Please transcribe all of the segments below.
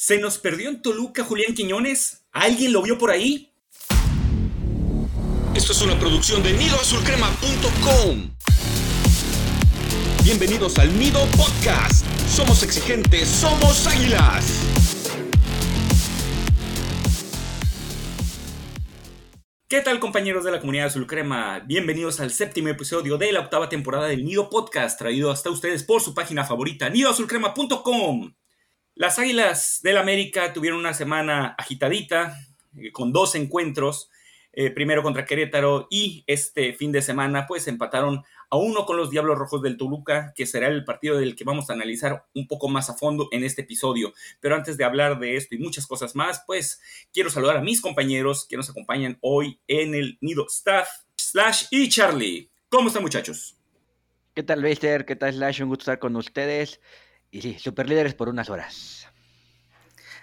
¿Se nos perdió en Toluca Julián Quiñones? ¿Alguien lo vio por ahí? Esto es una producción de nidoazulcrema.com. Bienvenidos al Nido Podcast. Somos exigentes, somos águilas. ¿Qué tal compañeros de la comunidad Azul Crema? Bienvenidos al séptimo episodio de la octava temporada del Nido Podcast, traído hasta ustedes por su página favorita, nidoazulcrema.com. Las Águilas del América tuvieron una semana agitadita, eh, con dos encuentros, eh, primero contra Querétaro y este fin de semana pues empataron a uno con los Diablos Rojos del Toluca, que será el partido del que vamos a analizar un poco más a fondo en este episodio. Pero antes de hablar de esto y muchas cosas más, pues quiero saludar a mis compañeros que nos acompañan hoy en el Nido Staff, Slash y Charlie. ¿Cómo están muchachos? ¿Qué tal, Bester? ¿Qué tal, Slash? Un gusto estar con ustedes. Y sí, super líderes por unas horas.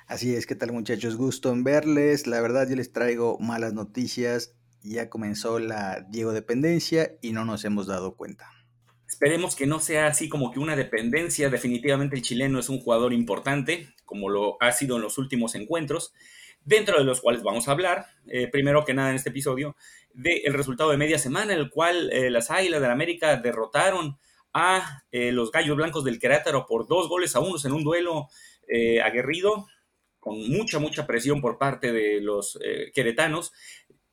Así es, ¿qué tal muchachos? Gusto en verles. La verdad yo les traigo malas noticias. Ya comenzó la Diego dependencia y no nos hemos dado cuenta. Esperemos que no sea así como que una dependencia. Definitivamente el chileno es un jugador importante, como lo ha sido en los últimos encuentros, dentro de los cuales vamos a hablar, eh, primero que nada en este episodio, del resultado de media semana, el cual eh, las Águilas del América derrotaron a eh, los Gallos Blancos del Querétaro por dos goles a unos en un duelo eh, aguerrido, con mucha, mucha presión por parte de los eh, queretanos,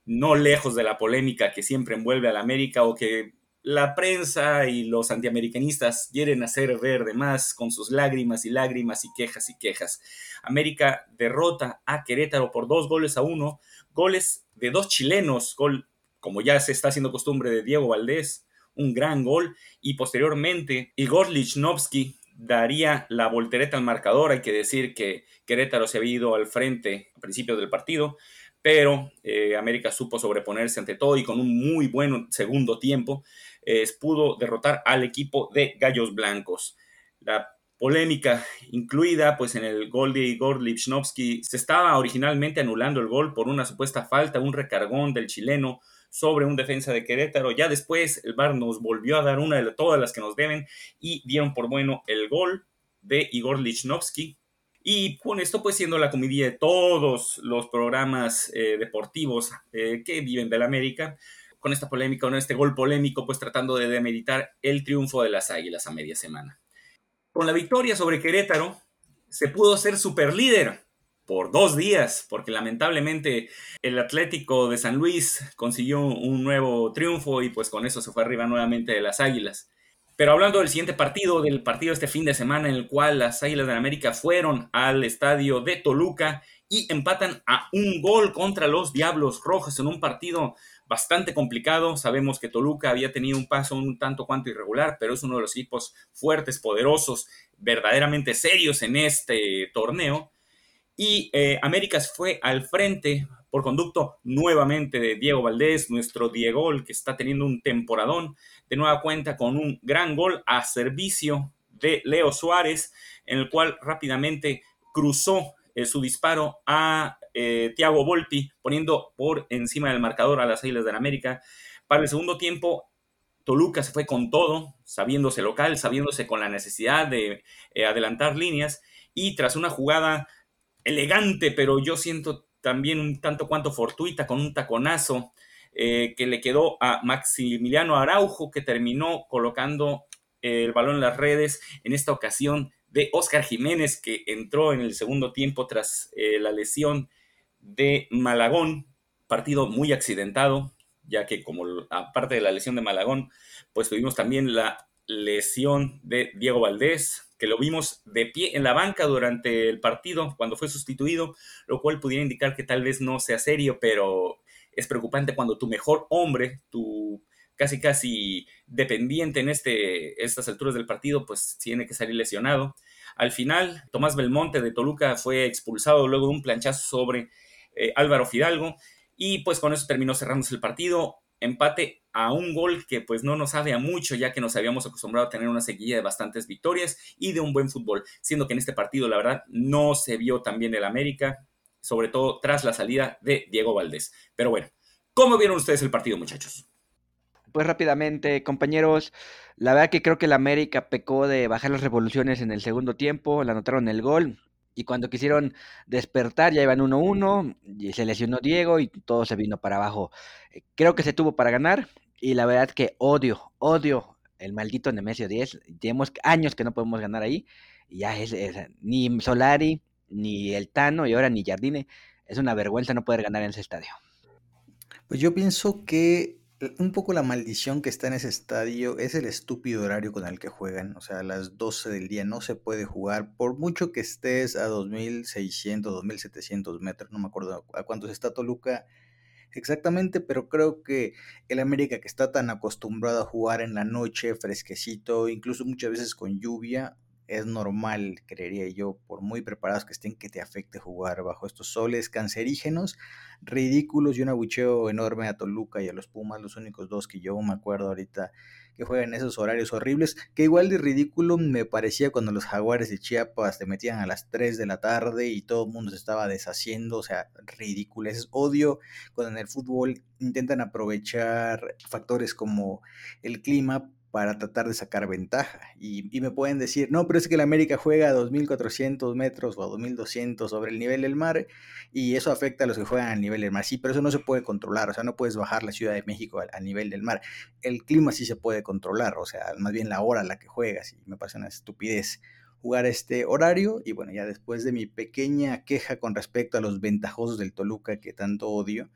no lejos de la polémica que siempre envuelve a la América o que la prensa y los antiamericanistas quieren hacer ver de más con sus lágrimas y lágrimas y quejas y quejas. América derrota a Querétaro por dos goles a uno, goles de dos chilenos, gol como ya se está haciendo costumbre de Diego Valdés, un gran gol y posteriormente Igor Lichnowsky daría la voltereta al marcador. Hay que decir que Querétaro se había ido al frente a principios del partido, pero eh, América supo sobreponerse ante todo y con un muy buen segundo tiempo eh, pudo derrotar al equipo de Gallos Blancos. La polémica incluida pues en el gol de Igor Lichnowsky se estaba originalmente anulando el gol por una supuesta falta, un recargón del chileno sobre un defensa de Querétaro. Ya después el VAR nos volvió a dar una de todas las que nos deben y dieron por bueno el gol de Igor Lichnowsky. Y con esto pues siendo la comedia de todos los programas eh, deportivos eh, que viven del América, con esta polémica, con este gol polémico, pues tratando de demeritar el triunfo de las Águilas a media semana. Con la victoria sobre Querétaro, se pudo ser superlíder por dos días, porque lamentablemente el Atlético de San Luis consiguió un nuevo triunfo y pues con eso se fue arriba nuevamente de las Águilas. Pero hablando del siguiente partido, del partido este fin de semana en el cual las Águilas de América fueron al estadio de Toluca y empatan a un gol contra los Diablos Rojos en un partido bastante complicado. Sabemos que Toluca había tenido un paso un tanto cuanto irregular, pero es uno de los equipos fuertes, poderosos, verdaderamente serios en este torneo. Y eh, Américas fue al frente por conducto nuevamente de Diego Valdés, nuestro Diego, que está teniendo un temporadón, de nueva cuenta con un gran gol a servicio de Leo Suárez, en el cual rápidamente cruzó eh, su disparo a eh, Thiago Volpi, poniendo por encima del marcador a las Islas de América. Para el segundo tiempo, Toluca se fue con todo, sabiéndose local, sabiéndose con la necesidad de eh, adelantar líneas, y tras una jugada elegante, pero yo siento también un tanto cuanto fortuita, con un taconazo eh, que le quedó a Maximiliano Araujo, que terminó colocando el balón en las redes, en esta ocasión de Oscar Jiménez, que entró en el segundo tiempo tras eh, la lesión de Malagón, partido muy accidentado, ya que como aparte de la lesión de Malagón, pues tuvimos también la lesión de Diego Valdés, que lo vimos de pie en la banca durante el partido cuando fue sustituido, lo cual pudiera indicar que tal vez no sea serio, pero es preocupante cuando tu mejor hombre, tu casi casi dependiente en este, estas alturas del partido, pues tiene que salir lesionado. Al final, Tomás Belmonte de Toluca fue expulsado luego de un planchazo sobre eh, Álvaro Fidalgo y pues con eso terminó cerrándose el partido empate a un gol que pues no nos sabe a mucho ya que nos habíamos acostumbrado a tener una seguilla de bastantes victorias y de un buen fútbol, siendo que en este partido la verdad no se vio tan bien el América, sobre todo tras la salida de Diego Valdés. Pero bueno, ¿cómo vieron ustedes el partido muchachos? Pues rápidamente, compañeros, la verdad que creo que el América pecó de bajar las revoluciones en el segundo tiempo, la anotaron el gol y cuando quisieron despertar ya iban 1-1 y se lesionó Diego y todo se vino para abajo. Eh, creo que se tuvo para ganar y la verdad que odio, odio el maldito Nemesio 10. Tenemos años que no podemos ganar ahí y ya es, ni Solari, ni el Tano y ahora ni Jardine. Es una vergüenza no poder ganar en ese estadio. Pues yo pienso que un poco la maldición que está en ese estadio es el estúpido horario con el que juegan. O sea, a las 12 del día no se puede jugar. Por mucho que estés a 2600, 2700 metros, no me acuerdo a cuántos está Toluca exactamente, pero creo que el América que está tan acostumbrado a jugar en la noche, fresquecito, incluso muchas veces con lluvia, es normal, creería yo, por muy preparados que estén, que te afecte jugar bajo estos soles cancerígenos, ridículos y un abucheo enorme a Toluca y a los Pumas, los únicos dos que yo me acuerdo ahorita que juegan esos horarios horribles, que igual de ridículo me parecía cuando los jaguares de Chiapas te metían a las 3 de la tarde y todo el mundo se estaba deshaciendo, o sea, ridículo, es odio cuando en el fútbol intentan aprovechar factores como el clima para tratar de sacar ventaja. Y, me pueden decir, no, pero es que la América juega a 2.400 metros o a 2.200 sobre el nivel del mar y eso afecta a los que juegan al nivel del mar. Sí, pero eso no se puede controlar, o sea, no puedes bajar la Ciudad de México al, nivel del mar. El clima sí se puede controlar, o sea, más bien la hora a la que juegas y me parece una estupidez jugar este horario y bueno, ya después de mi pequeña queja con respecto a los ventajosos del Toluca que tanto odio,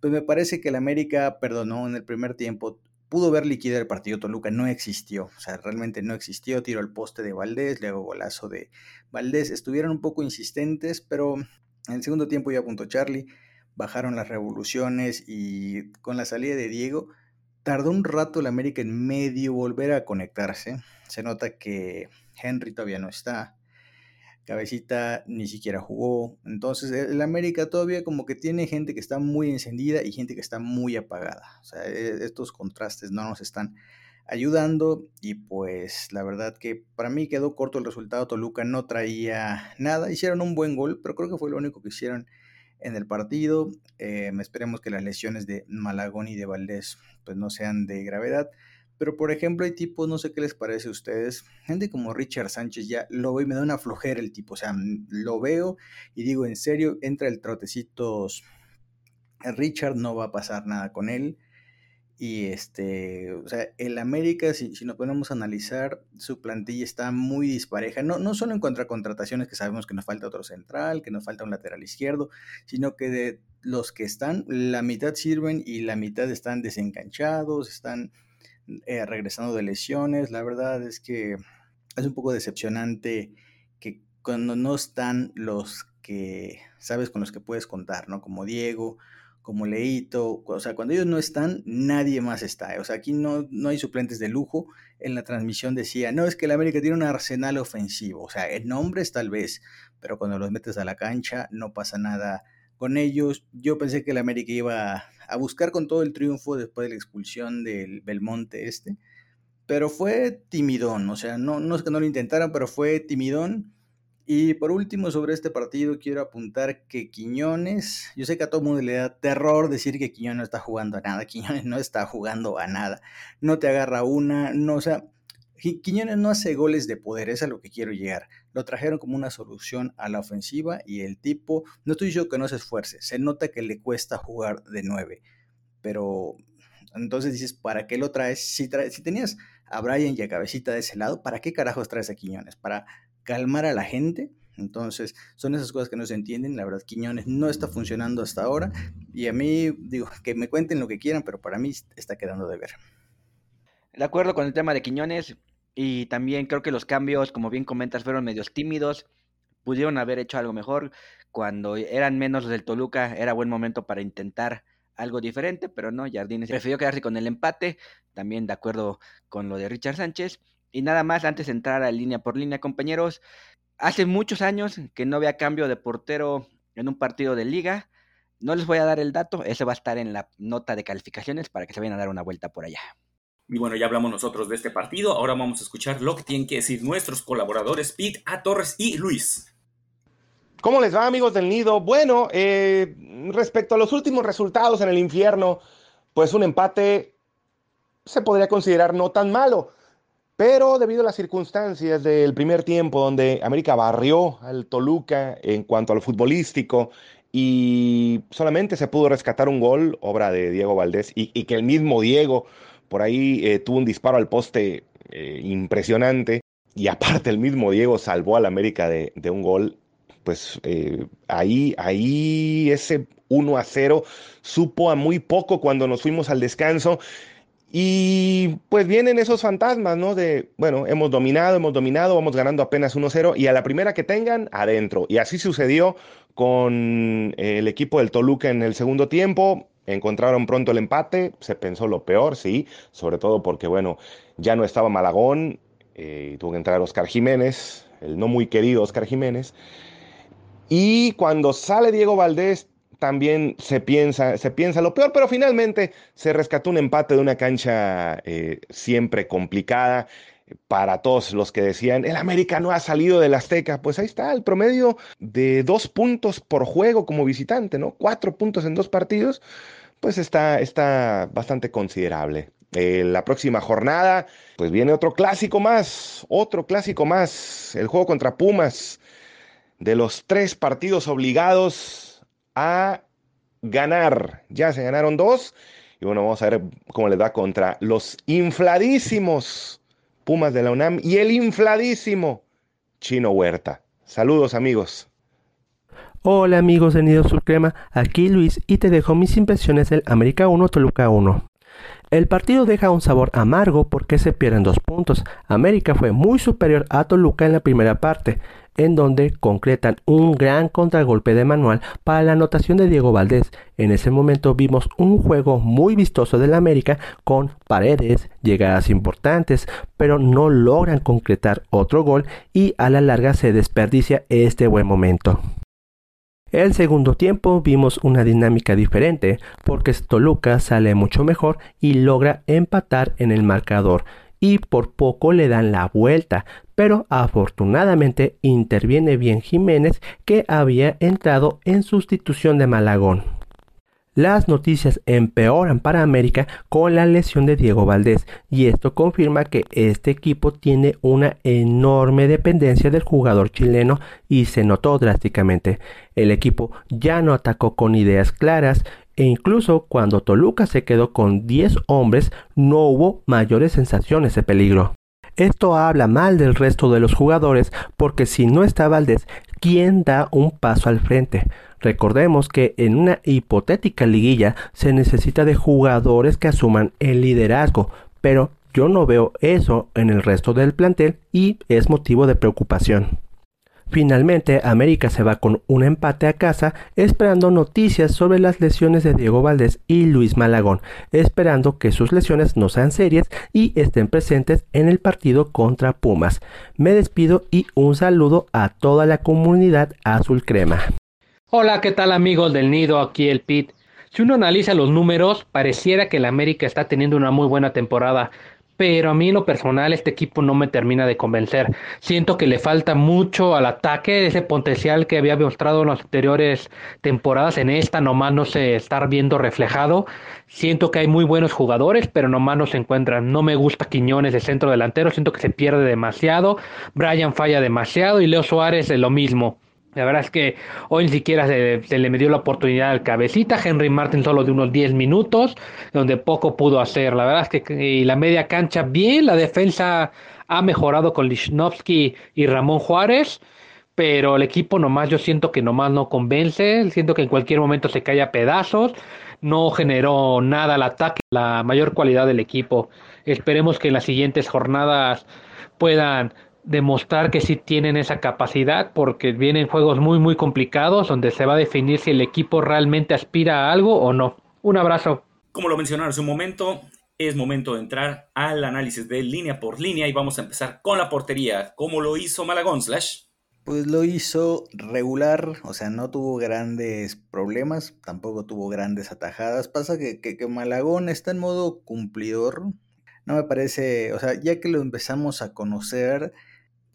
pues me parece que el América perdonó en el primer tiempo pudo ver liquidar el partido Toluca, no existió, o sea, realmente no existió, tiro al poste de Valdés, luego golazo de Valdés, estuvieron un poco insistentes, pero en el segundo tiempo ya apuntó Charlie, bajaron las revoluciones y con la salida de Diego, tardó un rato el América en medio volver a conectarse, se nota que Henry todavía no está, Cabecita ni siquiera jugó. Entonces, el América todavía como que tiene gente que está muy encendida y gente que está muy apagada. O sea, e, estos contrastes no nos están ayudando y pues la verdad que para mí quedó corto el resultado. Toluca no traía nada. Hicieron un buen gol, pero creo que fue lo único que hicieron en el partido. Eh, esperemos que las lesiones de Malagón y de Valdés pues no sean de gravedad. Pero por ejemplo, hay tipos, no sé qué les parece a ustedes, gente como Richard Sánchez, ya lo veo y me da una flojera el tipo, o sea, lo veo y digo, en serio, entra el trotecitos Richard, no va a pasar nada con él. Y este, o sea, el América, si, si nos ponemos a analizar, su plantilla está muy dispareja. No, no solo en cuanto a contrataciones, que sabemos que nos falta otro central, que nos falta un lateral izquierdo, sino que de los que están, la mitad sirven y la mitad están desenganchados, están eh, regresando de lesiones. La verdad es que es un poco decepcionante que cuando no están los que sabes con los que puedes contar, ¿no? Como Diego, como Leito, o sea, cuando ellos no están, nadie más está. O sea, aquí no, no hay suplentes de lujo. En la transmisión decía, no, es que el América tiene un arsenal ofensivo. O sea, en nombres tal vez, pero cuando los metes a la cancha no pasa nada con ellos. Yo pensé que el América iba a buscar con todo el triunfo después de la expulsión del Belmonte este, pero fue timidón, o sea, no, no es que no lo intentaran, pero fue timidón. Y por último, sobre este partido, quiero apuntar que Quiñones, yo sé que a todo mundo le da terror decir que Quiñones no está jugando a nada, Quiñones no está jugando a nada, no te agarra una, no, o sea, Quiñones no hace goles de poder, es a lo que quiero llegar. Lo trajeron como una solución a la ofensiva y el tipo, no estoy diciendo que no se esfuerce, se nota que le cuesta jugar de nueve, pero entonces dices, ¿para qué lo traes? Si, si tenías a Brian y a Cabecita de ese lado, ¿para qué carajos traes a Quiñones? ¿Para calmar a la gente? Entonces, son esas cosas que no se entienden. La verdad, Quiñones no está funcionando hasta ahora. Y a mí, digo, que me cuenten lo que quieran, pero para mí está quedando de ver. De acuerdo con el tema de Quiñones, y también creo que los cambios, como bien comentas, fueron medios tímidos. Pudieron haber hecho algo mejor. Cuando eran menos los del Toluca, era buen momento para intentar algo diferente, pero no, Jardines prefirió quedarse con el empate, también de acuerdo con lo de Richard Sánchez. Y nada más, antes de entrar a línea por línea, compañeros, hace muchos años que no había cambio de portero en un partido de liga. No les voy a dar el dato, ese va a estar en la nota de calificaciones para que se vayan a dar una vuelta por allá. Y bueno, ya hablamos nosotros de este partido. Ahora vamos a escuchar lo que tienen que decir nuestros colaboradores, Pete, A. Torres y Luis. ¿Cómo les va, amigos del Nido? Bueno, eh, respecto a los últimos resultados en el infierno, pues un empate se podría considerar no tan malo. Pero debido a las circunstancias del primer tiempo donde América barrió al Toluca en cuanto a lo futbolístico y solamente se pudo rescatar un gol, obra de Diego Valdés, y, que el mismo Diego por ahí eh, tuvo un disparo al poste eh, impresionante, y aparte el mismo Diego salvó al América de, un gol, pues eh, ahí, ahí ese 1 a 0 supo a muy poco cuando nos fuimos al descanso. Y pues vienen esos fantasmas, ¿no? De, bueno, hemos dominado, hemos dominado, vamos ganando apenas 1-0 y a la primera que tengan, adentro. Y así sucedió con el equipo del Toluca en el segundo tiempo. Encontraron pronto el empate, se pensó lo peor, sí, sobre todo porque, bueno, ya no estaba Malagón, eh, tuvo que entrar Oscar Jiménez, el no muy querido Oscar Jiménez. Y cuando sale Diego Valdés, también se piensa, se piensa lo peor, pero finalmente se rescató un empate de una cancha eh, siempre complicada para todos los que decían, el América no ha salido del Azteca, pues ahí está, el promedio de dos puntos por juego como visitante, ¿no? Cuatro puntos en dos partidos, pues está, está bastante considerable. Eh, la próxima jornada, pues viene otro clásico más, otro clásico más, el juego contra Pumas, de los tres partidos obligados a ganar. Ya se ganaron dos. Y bueno, vamos a ver cómo les da contra los infladísimos Pumas de la UNAM y el infladísimo Chino Huerta. Saludos amigos. Hola amigos de Nido Surcrema, aquí Luis y te dejo mis impresiones del América 1 Toluca 1. El partido deja un sabor amargo porque se pierden dos puntos. América fue muy superior a Toluca en la primera parte en donde concretan un gran contragolpe de manual para la anotación de Diego Valdés. En ese momento vimos un juego muy vistoso del América con paredes, llegadas importantes, pero no logran concretar otro gol y a la larga se desperdicia este buen momento. El segundo tiempo vimos una dinámica diferente porque Toluca sale mucho mejor y logra empatar en el marcador y por poco le dan la vuelta, pero afortunadamente interviene bien Jiménez que había entrado en sustitución de Malagón. Las noticias empeoran para América con la lesión de Diego Valdés y esto confirma que este equipo tiene una enorme dependencia del jugador chileno y se notó drásticamente. El equipo ya no atacó con ideas claras e incluso cuando Toluca se quedó con 10 hombres no hubo mayores sensaciones de peligro. Esto habla mal del resto de los jugadores porque si no está Valdés, ¿quién da un paso al frente? Recordemos que en una hipotética liguilla se necesita de jugadores que asuman el liderazgo, pero yo no veo eso en el resto del plantel y es motivo de preocupación. Finalmente, América se va con un empate a casa, esperando noticias sobre las lesiones de Diego Valdés y Luis Malagón, esperando que sus lesiones no sean serias y estén presentes en el partido contra Pumas. Me despido y un saludo a toda la comunidad azul crema. Hola, ¿qué tal amigos del nido? Aquí el Pit. Si uno analiza los números, pareciera que el América está teniendo una muy buena temporada, pero a mí en lo personal este equipo no me termina de convencer. Siento que le falta mucho al ataque, ese potencial que había mostrado en las anteriores temporadas, en esta nomás no se está viendo reflejado. Siento que hay muy buenos jugadores, pero nomás no se encuentran. No me gusta Quiñones de centro delantero, siento que se pierde demasiado, Brian falla demasiado y Leo Suárez es lo mismo. La verdad es que hoy ni siquiera se, le me dio la oportunidad al cabecita. Henry Martin solo de unos 10 minutos, donde poco pudo hacer. La verdad es que la media cancha bien, la defensa ha mejorado con Lichnowsky y Ramón Juárez, pero el equipo nomás yo siento que nomás no convence. Siento que en cualquier momento se cae a pedazos. No generó nada al ataque, la mayor cualidad del equipo. Esperemos que en las siguientes jornadas puedan demostrar que sí tienen esa capacidad porque vienen juegos muy muy complicados donde se va a definir si el equipo realmente aspira a algo o no. Un abrazo. Como lo mencionaron hace un momento, es momento de entrar al análisis de línea por línea y vamos a empezar con la portería. ¿Cómo lo hizo Malagón Slash? Pues lo hizo regular, o sea, no tuvo grandes problemas, tampoco tuvo grandes atajadas. Pasa que, que, que Malagón está en modo cumplidor. No me parece, o sea, ya que lo empezamos a conocer,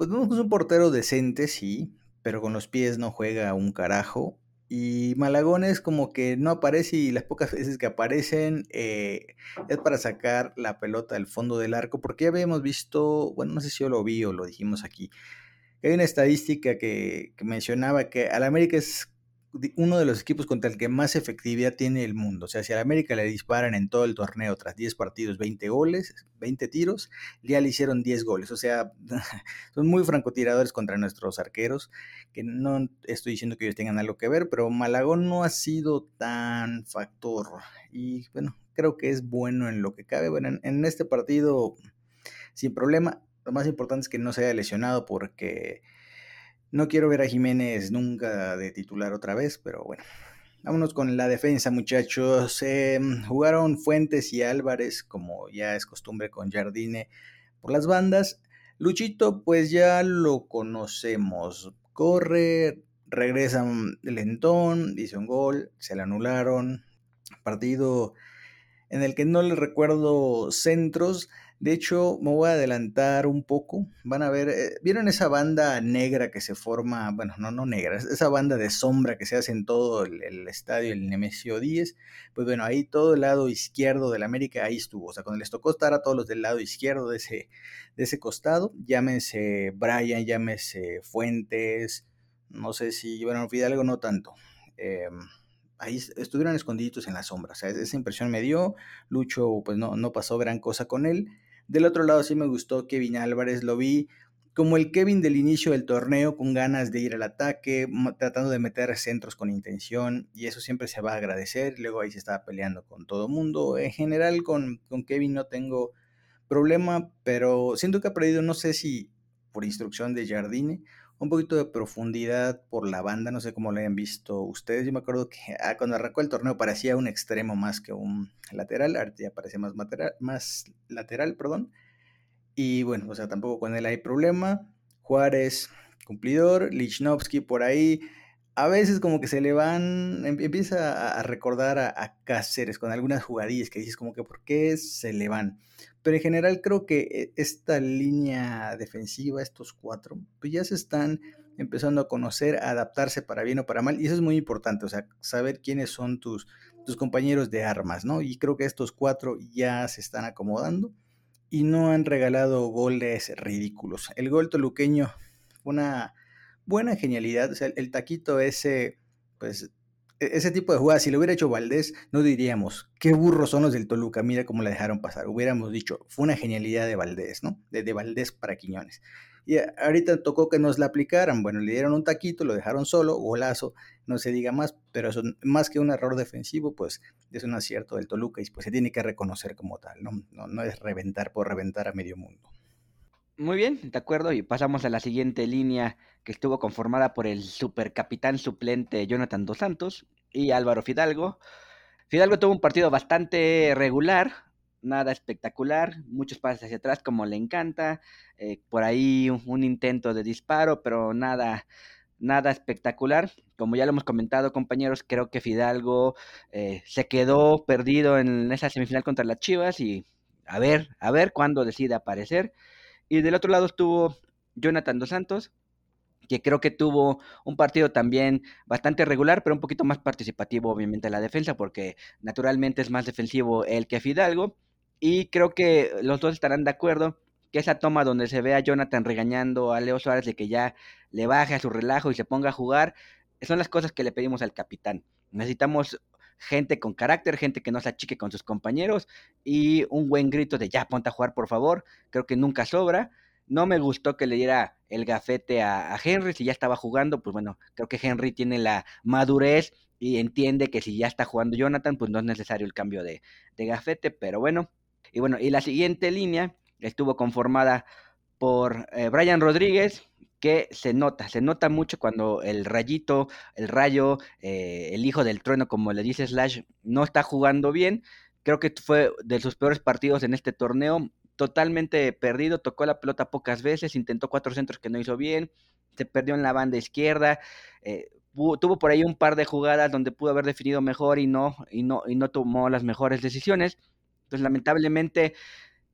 pues vemos que es un portero decente, sí, pero con los pies no juega un carajo. Y Malagón es como que no aparece y las pocas veces que aparecen eh, es para sacar la pelota del fondo del arco, porque ya habíamos visto, bueno, no sé si yo lo vi o lo dijimos aquí, hay una estadística que, que mencionaba que al América es uno de los equipos contra el que más efectividad tiene el mundo. O sea, si al América le disparan en todo el torneo tras 10 partidos 20 goles, 20 tiros, ya le hicieron 10 goles. O sea, son muy francotiradores contra nuestros arqueros, que no estoy diciendo que ellos tengan algo que ver, pero Malagón no ha sido tan factor. Y bueno, creo que es bueno en lo que cabe. Bueno, en, en este partido, sin problema, lo más importante es que no se haya lesionado porque no quiero ver a Jiménez nunca de titular otra vez, pero bueno. Vámonos con la defensa, muchachos. Em, jugaron Fuentes y Álvarez, como ya es costumbre con Jardine, por las bandas. Luchito, pues ya lo conocemos. Corre, regresa lentón, dice un gol, se le anularon. Partido en el que no le recuerdo centros. De hecho, me voy a adelantar un poco. Van a ver, eh, ¿vieron esa banda negra que se forma? Bueno, no, no negra, esa banda de sombra que se hace en todo el, estadio, el Nemesio 10. Pues bueno, ahí todo el lado izquierdo del América, ahí estuvo. O sea, cuando les tocó estar a todos los del lado izquierdo de ese, de ese costado, llámense Brian, llámense Fuentes, no sé si, bueno, Fidalgo no tanto. Em, ahí estuvieron escondiditos en la sombra. O sea, esa impresión me dio. Lucho, pues no, no pasó gran cosa con él. Del otro lado sí me gustó Kevin Álvarez, lo vi como el Kevin del inicio del torneo, con ganas de ir al ataque, tratando de meter centros con intención, y eso siempre se va a agradecer. Luego ahí se estaba peleando con todo mundo. En general con, con Kevin no tengo problema, pero siento que ha perdido, no sé si por instrucción de Jardine un poquito de profundidad por la banda, no sé cómo lo hayan visto ustedes. Yo me acuerdo que ah, cuando arrancó el torneo parecía un extremo más que un lateral, ahorita ya parece más, más lateral, perdón. Y bueno, o sea, tampoco con él hay problema. Juárez, cumplidor, Lichnowsky por ahí. A veces como que se le van, em, empieza a recordar a, a Cáceres con algunas jugadillas que dices como que por qué se le van. Pero en general creo que eh, esta línea defensiva, estos cuatro, pues ya se están empezando a conocer, a adaptarse para bien o para mal. Y eso es muy importante, o sea, saber quiénes son tus, tus compañeros de armas, ¿no? Y creo que estos cuatro ya se están acomodando y no han regalado goles ridículos. El gol toluqueño fue una buena genialidad, o sea, el taquito ese, pues e-, ese tipo de jugadas, si lo hubiera hecho Valdés, no diríamos, qué burros son los del Toluca, mira cómo la dejaron pasar. Hubiéramos dicho, fue una genialidad de Valdés, ¿no? De, Valdés para Quiñones. Y ahorita tocó que nos la aplicaran. Bueno, le dieron un taquito, lo dejaron solo, golazo, no se diga más, pero eso, más que un error defensivo, pues es un acierto del Toluca y pues se tiene que reconocer como tal, ¿no? Es reventar por reventar a medio mundo. Muy bien, de acuerdo, y pasamos a la siguiente línea que estuvo conformada por el supercapitán suplente Jonathan Dos Santos y Álvaro Fidalgo. Fidalgo tuvo un partido bastante regular, nada espectacular, muchos pases hacia atrás como le encanta, eh, por ahí un, intento de disparo, pero nada, nada espectacular. Como ya lo hemos comentado, compañeros, creo que Fidalgo eh, se quedó perdido en esa semifinal contra las Chivas y a ver, a ver cuándo decide aparecer. Y del otro lado estuvo Jonathan Dos Santos, que creo que tuvo un partido también bastante regular, pero un poquito más participativo, obviamente, en la defensa, porque naturalmente es más defensivo él que Fidalgo. Y creo que los dos estarán de acuerdo que esa toma donde se ve a Jonathan regañando a Leo Suárez de que ya le baje a su relajo y se ponga a jugar, son las cosas que le pedimos al capitán. Necesitamos gente con carácter, gente que no se achique con sus compañeros y un buen grito de ya ponte a jugar por favor, creo que nunca sobra. No me gustó que le diera el gafete a, Henry si ya estaba jugando, pues bueno, creo que Henry tiene la madurez y entiende que si ya está jugando Jonathan, pues no es necesario el cambio de, gafete, pero bueno. Y bueno, y la siguiente línea estuvo conformada por eh, Brian Rodríguez, que se nota, se nota mucho cuando el rayito, el rayo, eh, el hijo del trueno, como le dice Slash, no está jugando bien. Creo que fue de sus peores partidos en este torneo, totalmente perdido, tocó la pelota pocas veces, intentó cuatro centros que no hizo bien, se perdió en la banda izquierda, eh, tuvo por ahí un par de jugadas donde pudo haber definido mejor y no, y no, y no tomó las mejores decisiones. Entonces, lamentablemente,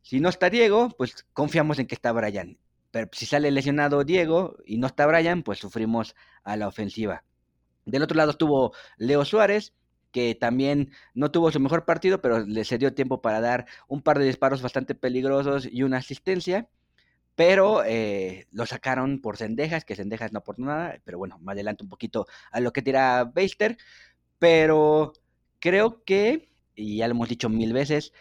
si no está Diego, pues confiamos en que está Brian. Si sale lesionado Diego y no está Brian, pues sufrimos a la ofensiva. Del otro lado estuvo Leo Suárez, que también no tuvo su mejor partido, pero le dio tiempo para dar un par de disparos bastante peligrosos y una asistencia. Pero eh, lo sacaron por Cendejas, que Cendejas no por nada, pero bueno, más adelante un poquito a lo que tira Beister. Pero creo que, y ya lo hemos dicho mil veces,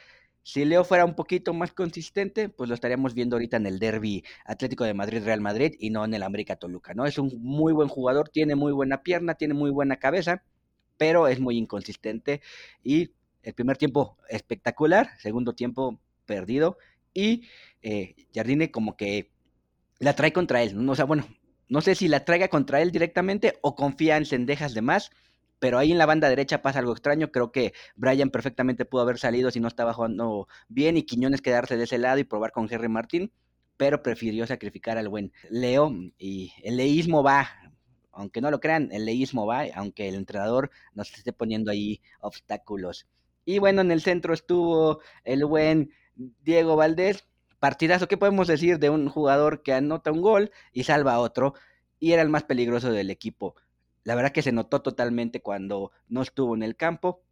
si Leo fuera un poquito más consistente, pues lo estaríamos viendo ahorita en el derby Atlético de Madrid-Real Madrid y no en el América Toluca, ¿no? Es un muy buen jugador, tiene muy buena pierna, tiene muy buena cabeza, pero es muy inconsistente y el primer tiempo espectacular, segundo tiempo perdido y eh, Jardine como que la trae contra él, ¿no? o sea, bueno, no sé si la traiga contra él directamente o confía en cendejas de más, pero ahí en la banda derecha pasa algo extraño. Creo que Brian perfectamente pudo haber salido si no estaba jugando bien y Quiñones quedarse de ese lado y probar con Henry Martín, pero prefirió sacrificar al buen Leo y el leísmo va. Aunque no lo crean, el leísmo va, aunque el entrenador nos esté poniendo ahí obstáculos. Y bueno, en el centro estuvo el buen Diego Valdés. Partidazo, ¿qué podemos decir de un jugador que anota un gol y salva a otro? Y era el más peligroso del equipo. La verdad que se notó totalmente cuando no estuvo en el campo.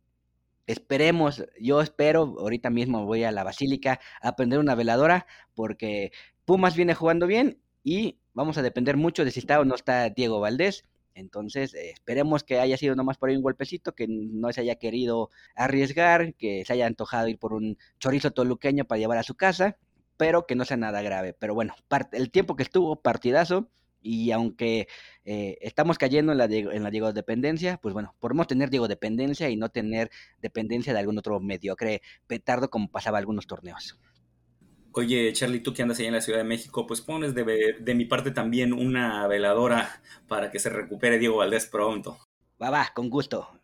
Esperemos, yo espero, ahorita mismo voy a la Basílica a aprender una veladora porque Pumas viene jugando bien y vamos a depender mucho de si está o no está Diego Valdés. Entonces, eh, esperemos que haya sido nomás por ahí un golpecito, que no se haya querido arriesgar, que se haya antojado ir por un chorizo toluqueño para llevar a su casa, pero que no sea nada grave. Pero bueno, el tiempo que estuvo, partidazo, y aunque eh, estamos cayendo en la, en la dependencia, pues bueno, podemos tener Diego dependencia y no tener dependencia de algún otro mediocre petardo como pasaba algunos torneos. Oye, Charlie, tú que andas ahí en la Ciudad de México, pues pones de, de mi parte también una veladora para que se recupere Diego Valdés pronto. Va, va, con gusto.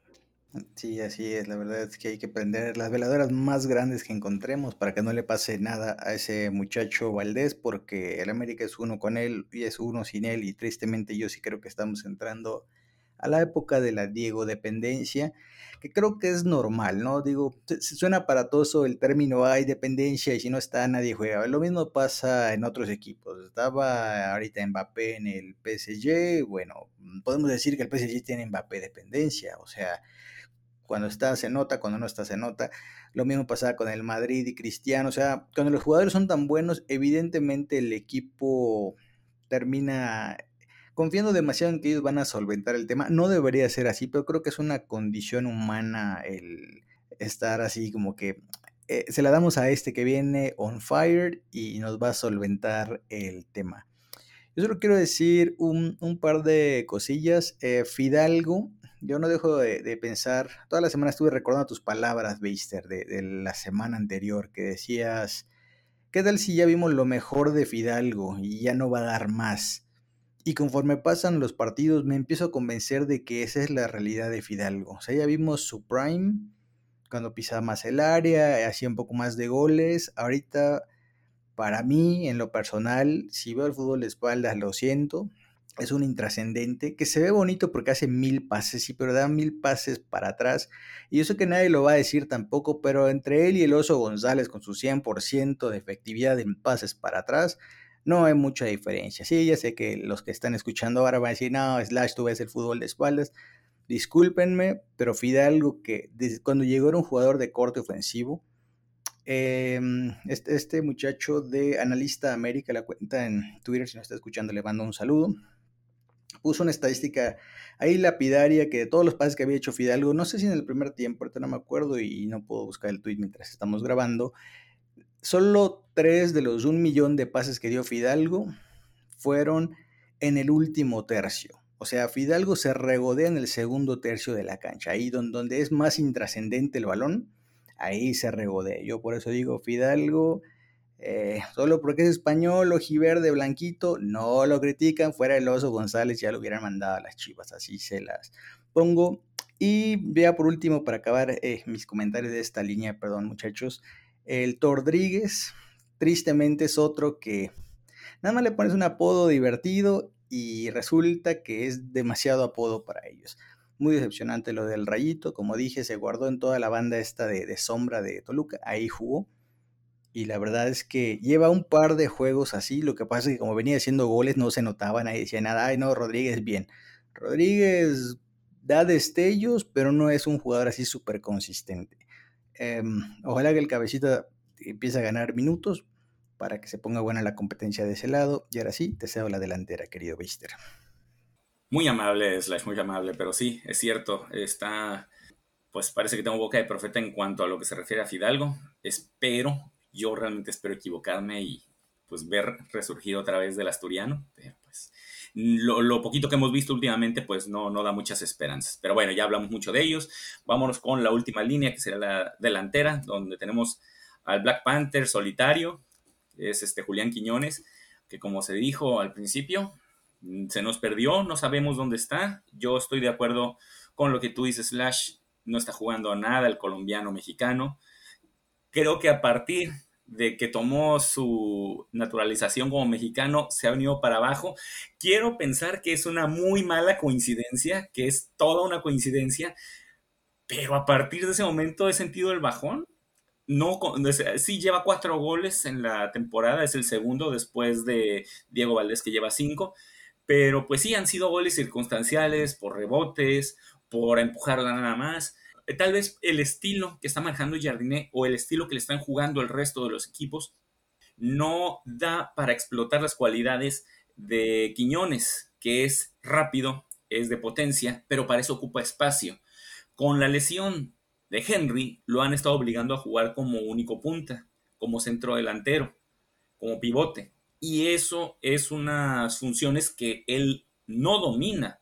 Sí, así es. La verdad es que hay que prender las veladoras más grandes que encontremos para que no le pase nada a ese muchacho Valdés, porque el América es uno con él y es uno sin él. Y tristemente yo sí creo que estamos entrando a la época de la Diego dependencia, que creo que es normal, ¿no? Digo, suena para todo el término hay dependencia y si no está nadie juega. Lo mismo pasa en otros equipos. Estaba ahorita Mbappé en el PSG, bueno, podemos decir que el PSG tiene Mbappé dependencia, o sea, cuando está se nota, cuando no está se nota. Lo mismo pasa con el Madrid y Cristiano. O sea, cuando los jugadores son tan buenos, evidentemente el equipo termina confiando demasiado en que ellos van a solventar el tema. No debería ser así, pero creo que es una condición humana el estar así como que eh, se la damos a este que viene on fire y nos va a solventar el tema. Yo solo quiero decir un, par de cosillas. Eh, Fidalgo yo no dejo de, pensar, toda la semana estuve recordando tus palabras, Beister, de, la semana anterior, que decías, ¿qué tal si ya vimos lo mejor de Fidalgo y ya no va a dar más? Y conforme pasan los partidos me empiezo a convencer de que esa es la realidad de Fidalgo. O sea, ya vimos su prime, cuando pisaba más el área, hacía un poco más de goles. Ahorita, para mí, en lo personal, si veo el fútbol de espaldas, lo siento es un intrascendente que se ve bonito porque hace mil pases, sí, pero da mil pases para atrás. Y yo sé que nadie lo va a decir tampoco, pero entre él y el Oso González con su 100% de efectividad en pases para atrás, no hay mucha diferencia. Sí, ya sé que los que están escuchando ahora van a decir, no, Slash, tú ves el fútbol de espaldas. Discúlpenme, pero Fidalgo, que desde cuando llegó era un jugador de corte ofensivo, este, este, muchacho de Analista América, la cuenta en Twitter, si no está escuchando, le mando un saludo puso una estadística ahí lapidaria que de todos los pases que había hecho Fidalgo, no sé si en el primer tiempo, ahorita no me acuerdo y no puedo buscar el tweet mientras estamos grabando, solo tres de los un millón de pases que dio Fidalgo fueron en el último tercio. O sea, Fidalgo se regodea en el segundo tercio de la cancha, ahí donde, es más intrascendente el balón, ahí se regodea. Yo por eso digo, Fidalgo eh, solo porque es español, ojiverde, blanquito, no lo critican. Fuera el oso González ya lo hubieran mandado a las chivas, así se las pongo. Y vea por último, para acabar eh, mis comentarios de esta línea, perdón muchachos, el Tordríguez, tristemente es otro que nada más le pones un apodo divertido y resulta que es demasiado apodo para ellos. Muy decepcionante lo del Rayito, como dije, se guardó en toda la banda esta de, de sombra de Toluca, ahí jugó y la verdad es que lleva un par de juegos así. Lo que pasa es que como venía haciendo goles no se notaban, nadie decía nada. Ay, no, Rodríguez bien. Rodríguez da destellos, pero no es un jugador así súper consistente. Em, ojalá que el cabecita empiece a ganar minutos para que se ponga buena la competencia de ese lado. Y ahora sí, te cedo la delantera, querido Beister. Muy amable, Slash, muy amable, pero sí, es cierto, está, pues parece que tengo boca de profeta en cuanto a lo que se refiere a Fidalgo. Espero, yo realmente espero equivocarme y pues ver resurgir otra vez del asturiano, pero pues lo, poquito que hemos visto últimamente pues no, no da muchas esperanzas. Pero bueno, ya hablamos mucho de ellos. Vámonos con la última línea, que será la delantera, donde tenemos al Black Panther solitario, es este Julián Quiñones, que como se dijo al principio, se nos perdió, no sabemos dónde está. Yo estoy de acuerdo con lo que tú dices, Slash, no está jugando nada el colombiano mexicano. Creo que a partir de que tomó su naturalización como mexicano, se ha venido para abajo. Quiero pensar que es una muy mala coincidencia, que es toda una coincidencia, pero a partir de ese momento he sentido el bajón. No, sí lleva cuatro goles en la temporada, es el segundo después de Diego Valdés que lleva cinco, pero pues sí han sido goles circunstanciales, por rebotes, por empujarla nada más tal vez el estilo que está manejando Jardiné o el estilo que le están jugando el resto de los equipos no da para explotar las cualidades de Quiñones, que es rápido, es de potencia, pero para eso ocupa espacio. Con la lesión de Henry lo han estado obligando a jugar como único punta, como centro delantero, como pivote. Y eso es unas funciones que él no domina.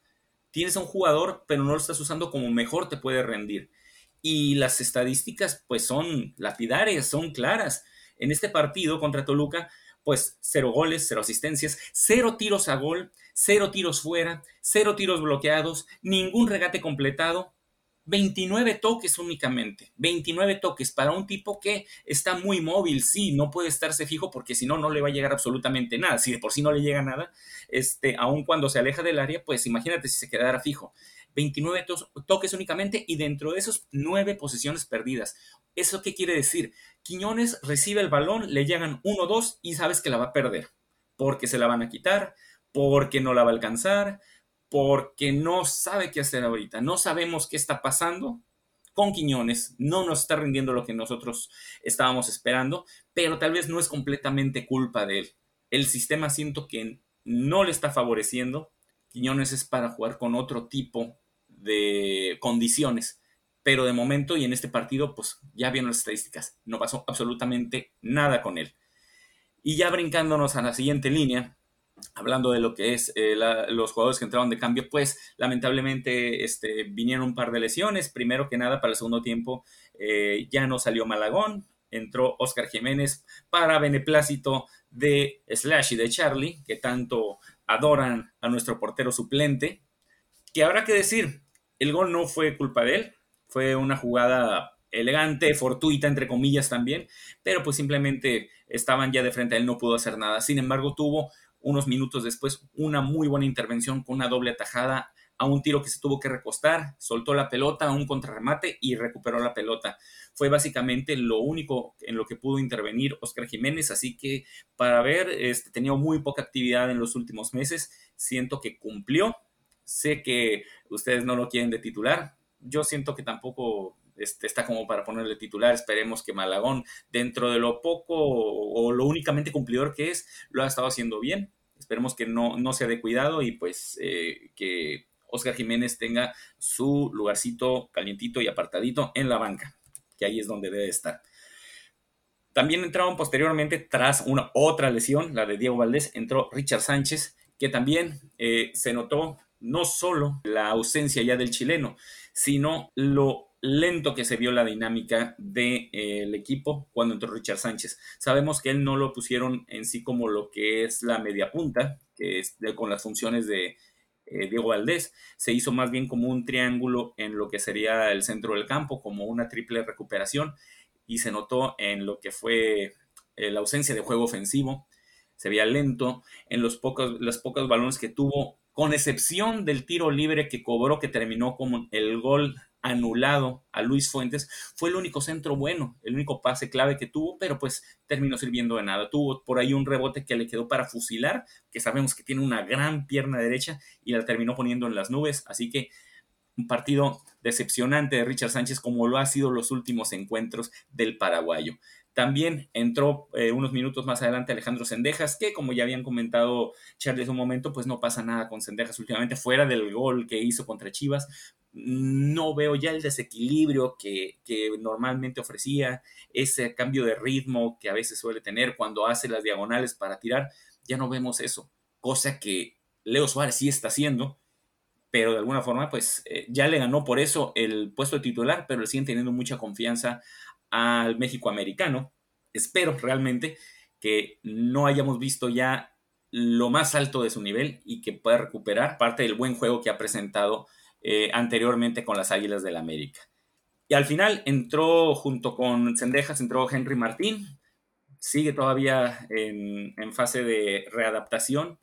Tienes a un jugador, pero no lo estás usando como mejor te puede rendir. Y las estadísticas, pues son lapidarias, son claras. En este partido contra Toluca, pues cero goles, cero asistencias, cero tiros a gol, cero tiros fuera, cero tiros bloqueados, ningún regate completado, 29 toques únicamente, 29 toques para un tipo que está muy móvil, sí, no puede estarse fijo porque si no, no le va a llegar absolutamente nada. Si de por sí no le llega nada, este, aun cuando se aleja del área, pues imagínate si se quedara fijo. 29 toques únicamente y dentro de esos 9 posiciones perdidas. ¿Eso qué quiere decir? Quiñones recibe el balón, le llegan 1-2 y sabes que la va a perder, porque se la van a quitar, porque no la va a alcanzar, porque no sabe qué hacer ahorita, no sabemos qué está pasando con Quiñones, no nos está rindiendo lo que nosotros estábamos esperando, pero tal vez no es completamente culpa de él. El sistema siento que no le está favoreciendo. Quiñones es para jugar con otro tipo de condiciones, pero de momento y en este partido, pues ya vieron las estadísticas, no pasó absolutamente nada con él. Y ya brincándonos a la siguiente línea, hablando de lo que es eh, los jugadores que entraron de cambio, pues lamentablemente este, vinieron un par de lesiones. Primero que nada, para el segundo tiempo eh, ya no salió Malagón, entró Oscar Jiménez para beneplácito de Slash y de Charlie, que tanto adoran a nuestro portero suplente. Que habrá que decir, el gol no fue culpa de él, fue una jugada elegante, fortuita, entre comillas también, pero pues simplemente estaban ya de frente a él, no pudo hacer nada. Sin embargo, tuvo unos minutos después una muy buena intervención con una doble atajada a un tiro que se tuvo que recostar, soltó la pelota a un contrarremate y recuperó la pelota. Fue básicamente lo único en lo que pudo intervenir Oscar Jiménez, así que para ver, este, tenía muy poca actividad en los últimos meses, siento que cumplió. Sé que ustedes no lo quieren de titular, yo siento que tampoco este, está como para ponerle titular. Esperemos que Malagón, dentro de lo poco o, lo únicamente cumplidor que es, lo ha estado haciendo bien. Esperemos que no, no sea de cuidado y pues eh, que Oscar Jiménez tenga su lugarcito calientito y apartadito en la banca, que ahí es donde debe estar. También entraron posteriormente, tras una otra lesión, la de Diego Valdés, entró Richard Sánchez, que también eh, se notó no solo la ausencia ya del chileno, sino lo lento que se vio la dinámica del de, equipo cuando entró Richard Sánchez. Sabemos que él no lo pusieron en sí como lo que es la media punta, que es con las funciones de eh, Diego Valdés, se hizo más bien como un triángulo en lo que sería el centro del campo, como una triple recuperación, y se notó en lo que fue eh, la ausencia de juego ofensivo, se veía lento, en los pocos, pocos balones que tuvo, con excepción del tiro libre que cobró, que terminó como el gol anulado a Luis Fuentes, fue el único centro bueno, el único pase clave que tuvo, pero pues terminó sirviendo de nada. Tuvo por ahí un rebote que le quedó para fusilar, que sabemos que tiene una gran pierna derecha y la terminó poniendo en las nubes, así que un partido decepcionante de Richard Sánchez como lo ha sido los últimos encuentros del paraguayo. También entró eh, unos minutos más adelante Alejandro Sendejas, que como ya habían comentado Charles un momento, pues no pasa nada con Sendejas últimamente, fuera del gol que hizo contra Chivas. No veo ya el desequilibrio que, que normalmente ofrecía, ese cambio de ritmo que a veces suele tener cuando hace las diagonales para tirar, ya no vemos eso, cosa que Leo Suárez sí está haciendo, pero de alguna forma, pues eh, ya le ganó por eso el puesto de titular, pero le siguen teniendo mucha confianza al México americano. Espero realmente que no hayamos visto ya lo más alto de su nivel y que pueda recuperar parte del buen juego que ha presentado eh, anteriormente con las Águilas del la América. Y al final entró junto con Cendejas, entró Henry Martín, sigue todavía en, fase de readaptación,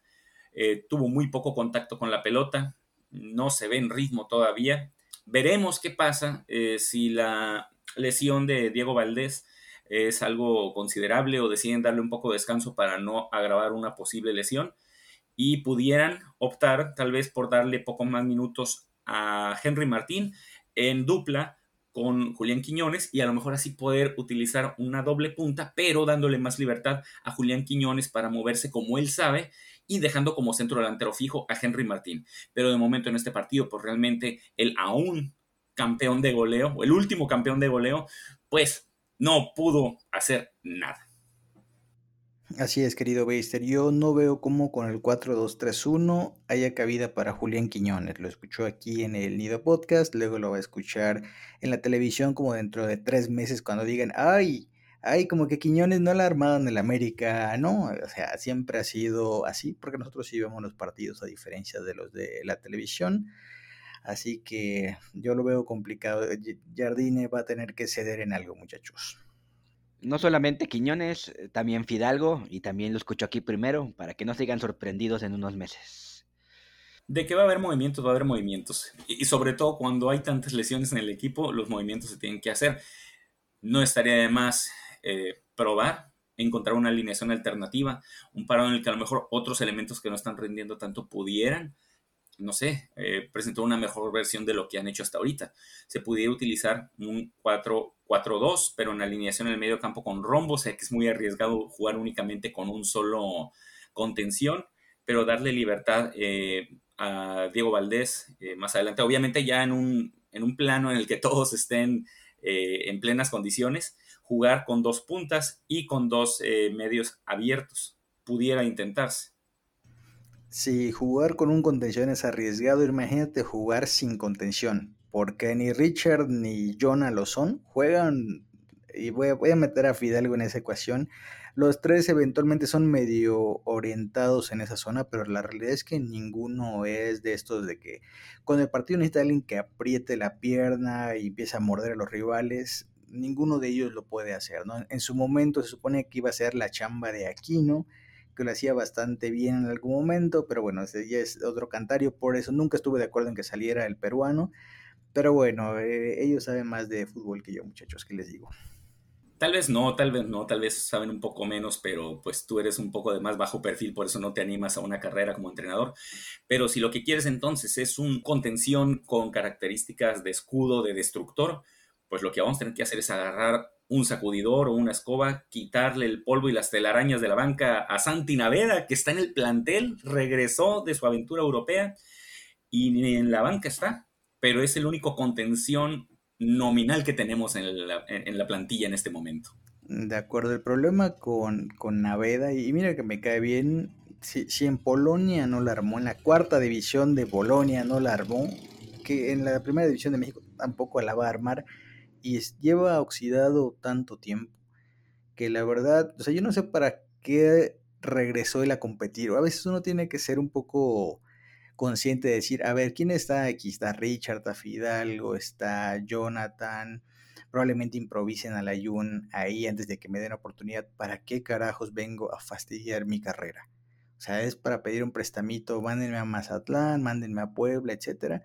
eh, tuvo muy poco contacto con la pelota, no se ve en ritmo todavía. Veremos qué pasa eh, si la lesión de Diego Valdés es algo considerable o deciden darle un poco de descanso para no agravar una posible lesión y pudieran optar tal vez por darle poco más minutos a Henry Martín en dupla con Julián Quiñones y a lo mejor así poder utilizar una doble punta, pero dándole más libertad a Julián Quiñones para moverse como él sabe y dejando como centro delantero fijo a Henry Martín. Pero de momento en este partido, pues realmente el aún campeón de goleo, el último campeón de goleo, pues no pudo hacer nada. Así es, querido Beister. Yo no veo cómo con el 4-2-3-1 haya cabida para Julián Quiñones. Lo escuchó aquí en el Nido Podcast, luego lo va a escuchar en la televisión como dentro de tres meses cuando digan, ay, ay, como que Quiñones no la armaron en el América. No, o sea, siempre ha sido así, porque nosotros sí vemos los partidos a diferencia de los de la televisión. Así que yo lo veo complicado. Jardine va a tener que ceder en algo, muchachos. No solamente Quiñones, eh, también Fidalgo, y también lo escucho aquí primero, para que no sigan sorprendidos en unos meses. De que va a haber movimientos, va a haber movimientos. Y sobre todo cuando hay tantas lesiones en el equipo, los movimientos se tienen que hacer. No estaría de más eh, probar, encontrar una alineación alternativa, un parado en el que a lo mejor otros elementos que no están rindiendo tanto pudieran no sé, eh, presentó una mejor versión de lo que han hecho hasta ahorita. Se pudiera utilizar un 4-4-2, pero en alineación en el medio campo con rombo, o sea que es muy arriesgado jugar únicamente con un solo contención, pero darle libertad eh, a Diego Valdés eh, más adelante, obviamente ya en un, en un plano en el que todos estén en plenas condiciones, jugar con dos puntas y con dos medios abiertos, pudiera intentarse. Si jugar con un contención es arriesgado, imagínate jugar sin contención, porque ni Richard ni Jonah lo son, juegan, y voy a, meter a Fidalgo en esa ecuación, los tres eventualmente son medio orientados en esa zona, pero la realidad es que ninguno es de estos de que con el partido necesita alguien que apriete la pierna y empiece a morder a los rivales. Ninguno de ellos lo puede hacer. En su momento se supone que iba a ser la chamba de Aquino, que lo hacía bastante bien en algún momento, pero bueno, ese ya es otro cantario, por eso nunca estuve de acuerdo en que saliera el peruano, pero bueno, eh, ellos saben más de fútbol que yo, muchachos, ¿qué les digo? Tal vez no, tal vez no, tal vez saben un poco menos, pero pues tú eres un poco de más bajo perfil, por eso no te animas a una carrera como entrenador. Pero si lo que quieres entonces es un contención con características de escudo, de destructor, pues lo que vamos a tener que hacer es agarrar un sacudidor o una escoba, quitarle el polvo y las telarañas de la banca a Santi Naveda, que está en el plantel, regresó de su aventura europea y en la banca está, pero es el único contención nominal que tenemos en la, en la plantilla en este momento. De acuerdo, el problema con, con Naveda, y mira que me cae bien, si, si, en Polonia no la armó, en la cuarta división de Polonia no la armó, que en la primera división de México tampoco la va a armar, y lleva oxidado tanto tiempo que la verdad, o sea, yo no sé para qué regresó él a competir. A veces uno tiene que ser un poco consciente de decir, a ver, ¿quién está aquí? Está Richard, está Fidalgo, está Jonathan. Probablemente improvisen a la Jun ahí antes de que me den oportunidad. ¿Para qué carajos vengo a fastidiar mi carrera? O sea, es para pedir un prestamito, mándenme a Mazatlán, mándenme a Puebla, etcétera.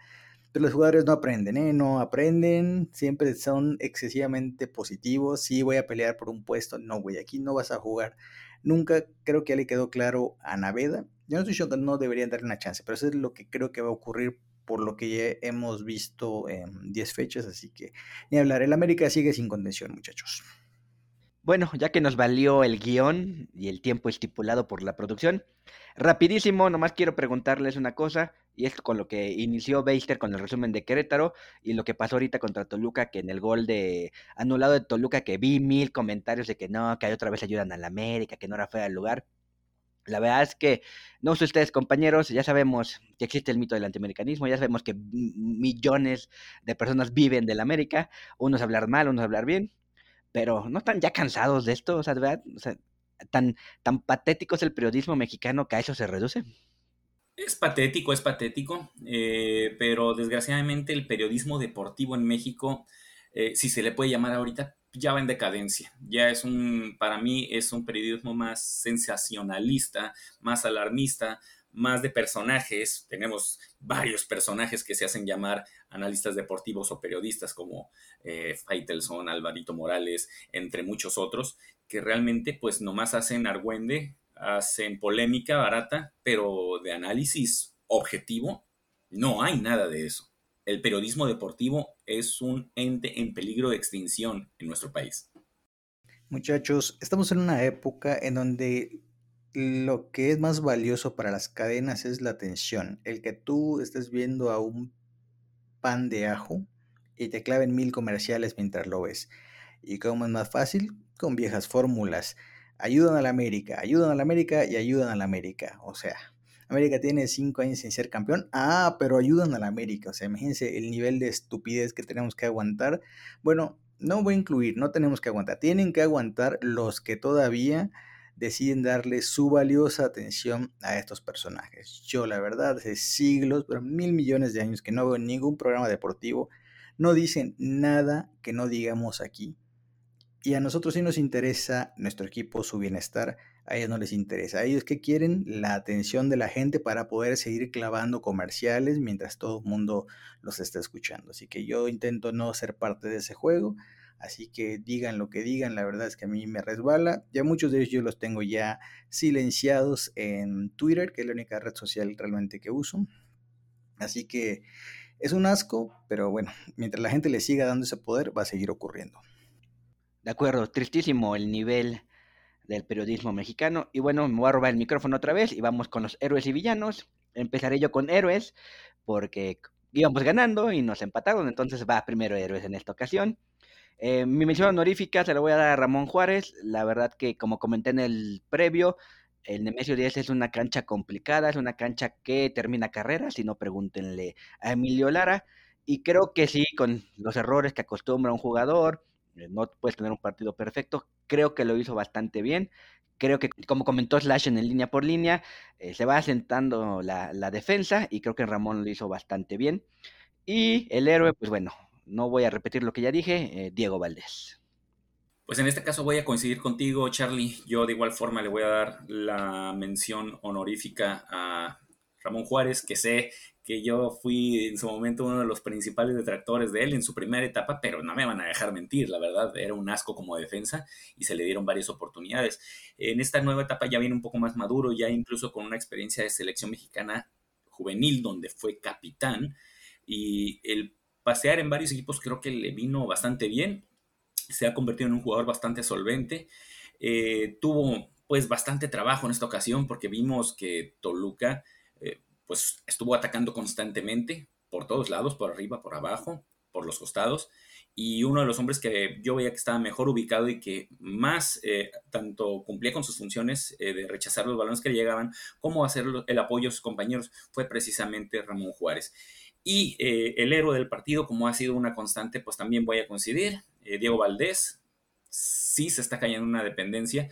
Pero los jugadores no aprenden, ¿eh? No aprenden, siempre son excesivamente positivos. Sí, voy a pelear por un puesto, no, güey, aquí no vas a jugar. Nunca creo que ya le quedó claro a Naveda. Yo no estoy diciendo que no deberían darle una chance, pero eso es lo que creo que va a ocurrir por lo que ya hemos visto en 10 fechas, así que ni hablar, el América sigue sin contención, muchachos. Bueno, ya que nos valió el guion y el tiempo estipulado por la producción, rapidísimo, nomás quiero preguntarles una cosa, y es con lo que inició Beister con el resumen de Querétaro y lo que pasó ahorita contra Toluca, que en el gol de anulado de Toluca, que vi mil comentarios de que no, que otra vez ayudan a la América, que no era fea el lugar. La verdad es que, no sé ustedes compañeros, ya sabemos que existe el mito del antiamericanismo, ya sabemos que millones de personas viven del América, unos hablar mal, unos hablar bien, pero no están ya cansados de esto, o sea, ¿verdad? Tan, tan patético es el periodismo mexicano que a eso se reduce. Es patético, es patético, eh, pero desgraciadamente el periodismo deportivo en México, eh, si se le puede llamar ahorita, ya va en decadencia. Ya es un, para mí, es un periodismo más sensacionalista, más alarmista, más de personajes. Tenemos varios personajes que se hacen llamar analistas deportivos o periodistas como eh, Faitelson, Alvarito Morales, entre muchos otros, que realmente pues nomás hacen argüende, hacen polémica barata, pero de análisis objetivo no hay nada de eso. El periodismo deportivo es un ente en peligro de extinción en nuestro país. Muchachos, estamos en una época en donde lo que es más valioso para las cadenas es la atención. El que tú estés viendo a un pan de ajo y te claven mil comerciales mientras lo ves. ¿Y cómo es más fácil? Con viejas fórmulas. Ayudan a la América, ayudan a la América y ayudan a la América. O sea, América tiene cinco años sin ser campeón. Ah, pero ayudan a la América. O sea, imagínense el nivel de estupidez que tenemos que aguantar. Bueno, no voy a incluir, no tenemos que aguantar. Tienen que aguantar los que todavía deciden darle su valiosa atención a estos personajes. Yo, la verdad, hace siglos, pero mil millones de años que no veo ningún programa deportivo, no dicen nada que no digamos aquí. Y a nosotros sí nos interesa nuestro equipo, su bienestar, a ellos no les interesa. A ellos que quieren la atención de la gente para poder seguir clavando comerciales mientras todo el mundo los está escuchando. Así que yo intento no ser parte de ese juego. Así que digan lo que digan, la verdad es que a mí me resbala. Ya muchos de ellos yo los tengo ya silenciados en Twitter, que es la única red social realmente que uso. Así que es un asco, pero bueno, mientras la gente le siga dando ese poder, va a seguir ocurriendo. De acuerdo, tristísimo el nivel del periodismo mexicano. Y bueno, me voy a robar el micrófono otra vez y vamos con los héroes y villanos. Empezaré yo con héroes, porque íbamos ganando y nos empataron, entonces va primero héroes en esta ocasión. Eh, mi mención honorífica se la voy a dar a Ramón Juárez. La verdad que, como comenté en el previo, el Nemesio 10 es una cancha complicada, es una cancha que termina carreras, si no pregúntenle a Emilio Lara. Y creo que sí, con los errores que acostumbra un jugador, eh, no puedes tener un partido perfecto. Creo que lo hizo bastante bien. Creo que, como comentó Slash en línea por línea, eh, se va asentando la, la defensa y creo que Ramón lo hizo bastante bien. Y el héroe, pues bueno, no voy a repetir lo que ya dije, eh, Diego Valdés. Pues en este caso voy a coincidir contigo, Charlie. Yo de igual forma le voy a dar la mención honorífica a Ramón Juárez, que sé que yo fui en su momento uno de los principales detractores de él en su primera etapa, pero no me van a dejar mentir, la verdad, era un asco como defensa y se le dieron varias oportunidades. En esta nueva etapa ya viene un poco más maduro, ya incluso con una experiencia de selección mexicana juvenil donde fue capitán y el pasear en varios equipos creo que le vino bastante bien. Se ha convertido en un jugador bastante solvente. Eh, tuvo pues bastante trabajo en esta ocasión porque vimos que Toluca eh, pues estuvo atacando constantemente por todos lados, por arriba, por abajo, por los costados. Y uno de los hombres que yo veía que estaba mejor ubicado y que más eh, tanto cumplía con sus funciones de rechazar los balones que le llegaban, como hacer el apoyo a sus compañeros, fue precisamente Ramón Juárez. Y eh, el héroe del partido, como ha sido una constante, pues también voy a coincidir. Eh, Diego Valdés, sí se está cayendo una dependencia.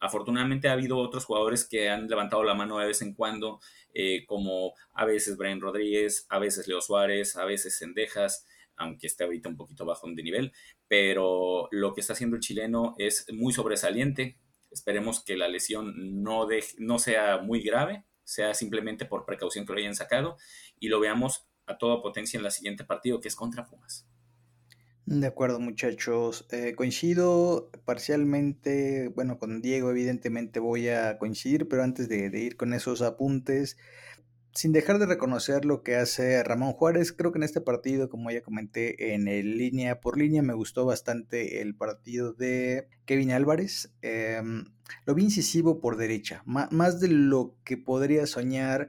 Afortunadamente ha habido otros jugadores que han levantado la mano de vez en cuando, eh, como a veces Brian Rodríguez, a veces Leo Suárez, a veces Sendejas, aunque esté ahorita un poquito bajo de nivel, pero lo que está haciendo el chileno es muy sobresaliente. Esperemos que la lesión no, no sea muy grave, sea simplemente por precaución que lo hayan sacado y lo veamos a toda potencia en la siguiente partido, que es contra Pumas. De acuerdo, muchachos. Eh, coincido parcialmente, bueno, con Diego evidentemente voy a coincidir, pero antes de, ir con esos apuntes, sin dejar de reconocer lo que hace Ramón Juárez, creo que en este partido, como ya comenté en línea por línea, me gustó bastante el partido de Kevin Álvarez. Em, lo vi incisivo por derecha, más de lo que podría soñar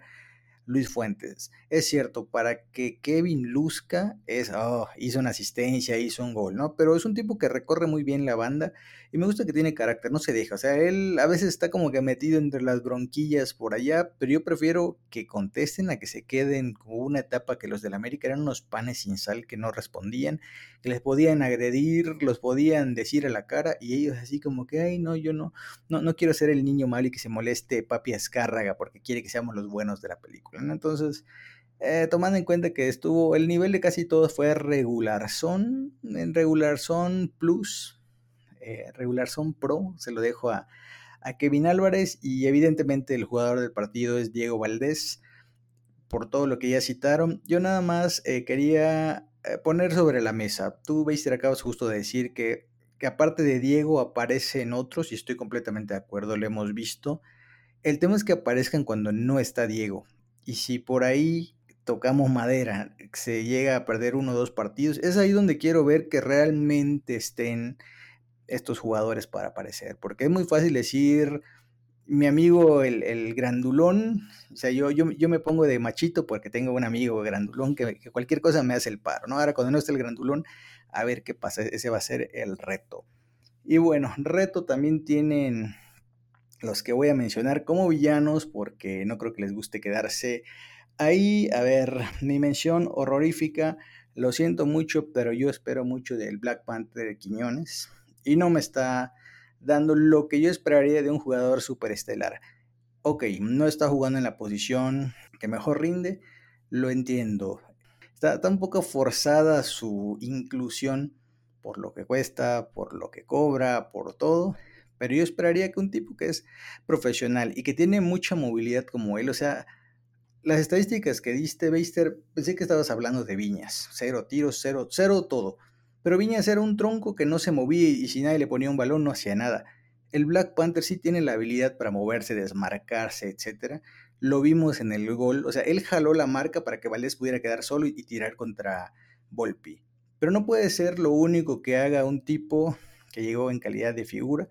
Luis Fuentes. Es cierto, para que Kevin luzca, es, oh, hizo una asistencia, hizo un gol, ¿no? Pero es un tipo que recorre muy bien la banda y me gusta que tiene carácter, no se deja. O sea, él a veces está como que metido entre las bronquillas por allá, pero yo prefiero que contesten a que se queden como una etapa que los del América eran unos panes sin sal que no respondían, que les podían agredir, los podían decir a la cara y ellos así como que, ay, no, yo no, no, no quiero ser el niño malo y que se moleste papi Azcárraga porque quiere que seamos los buenos de la película. Entonces, eh, tomando en cuenta que estuvo, el nivel de casi todos fue regular son, en regular son plus, eh, regular son pro, se lo dejo a, Kevin Álvarez y evidentemente el jugador del partido es Diego Valdés, por todo lo que ya citaron. Yo nada más eh, quería poner sobre la mesa, tú, Beister, acabas justo de decir que, que aparte de Diego aparecen otros y estoy completamente de acuerdo, lo hemos visto. El tema es que aparezcan cuando no está Diego. Y si por ahí tocamos madera, se llega a perder uno o dos partidos, es ahí donde quiero ver que realmente estén estos jugadores para aparecer. Porque es muy fácil decir, mi amigo el, grandulón, o sea, yo, yo, yo, me pongo de machito porque tengo un amigo grandulón que, que, cualquier cosa me hace el paro, ¿no? Ahora cuando no esté el grandulón, a ver qué pasa, ese va a ser el reto. Y bueno, reto también tienen los que voy a mencionar como villanos porque no creo que les guste quedarse ahí. A ver, mi mención horrorífica, lo siento mucho, pero yo espero mucho del Black Panther de Quiñones y no me está dando lo que yo esperaría de un jugador superestelar. Ok, no está jugando en la posición que mejor rinde, lo entiendo. Está, un poco forzada su inclusión por lo que cuesta, por lo que cobra, por todo pero yo esperaría que un tipo que es profesional y que tiene mucha movilidad como él, o sea, las estadísticas que diste, Beister, pensé que estabas hablando de Viñas. Cero tiros, cero, cero todo. Pero Viñas era un tronco que no se movía y si nadie le ponía un balón no hacía nada. El Black Panther sí tiene la habilidad para moverse, desmarcarse, etc. Lo vimos en el gol. O sea, él jaló la marca para que Valdés pudiera quedar solo y, tirar contra Volpi. Pero no puede ser lo único que haga un tipo que llegó en calidad de figura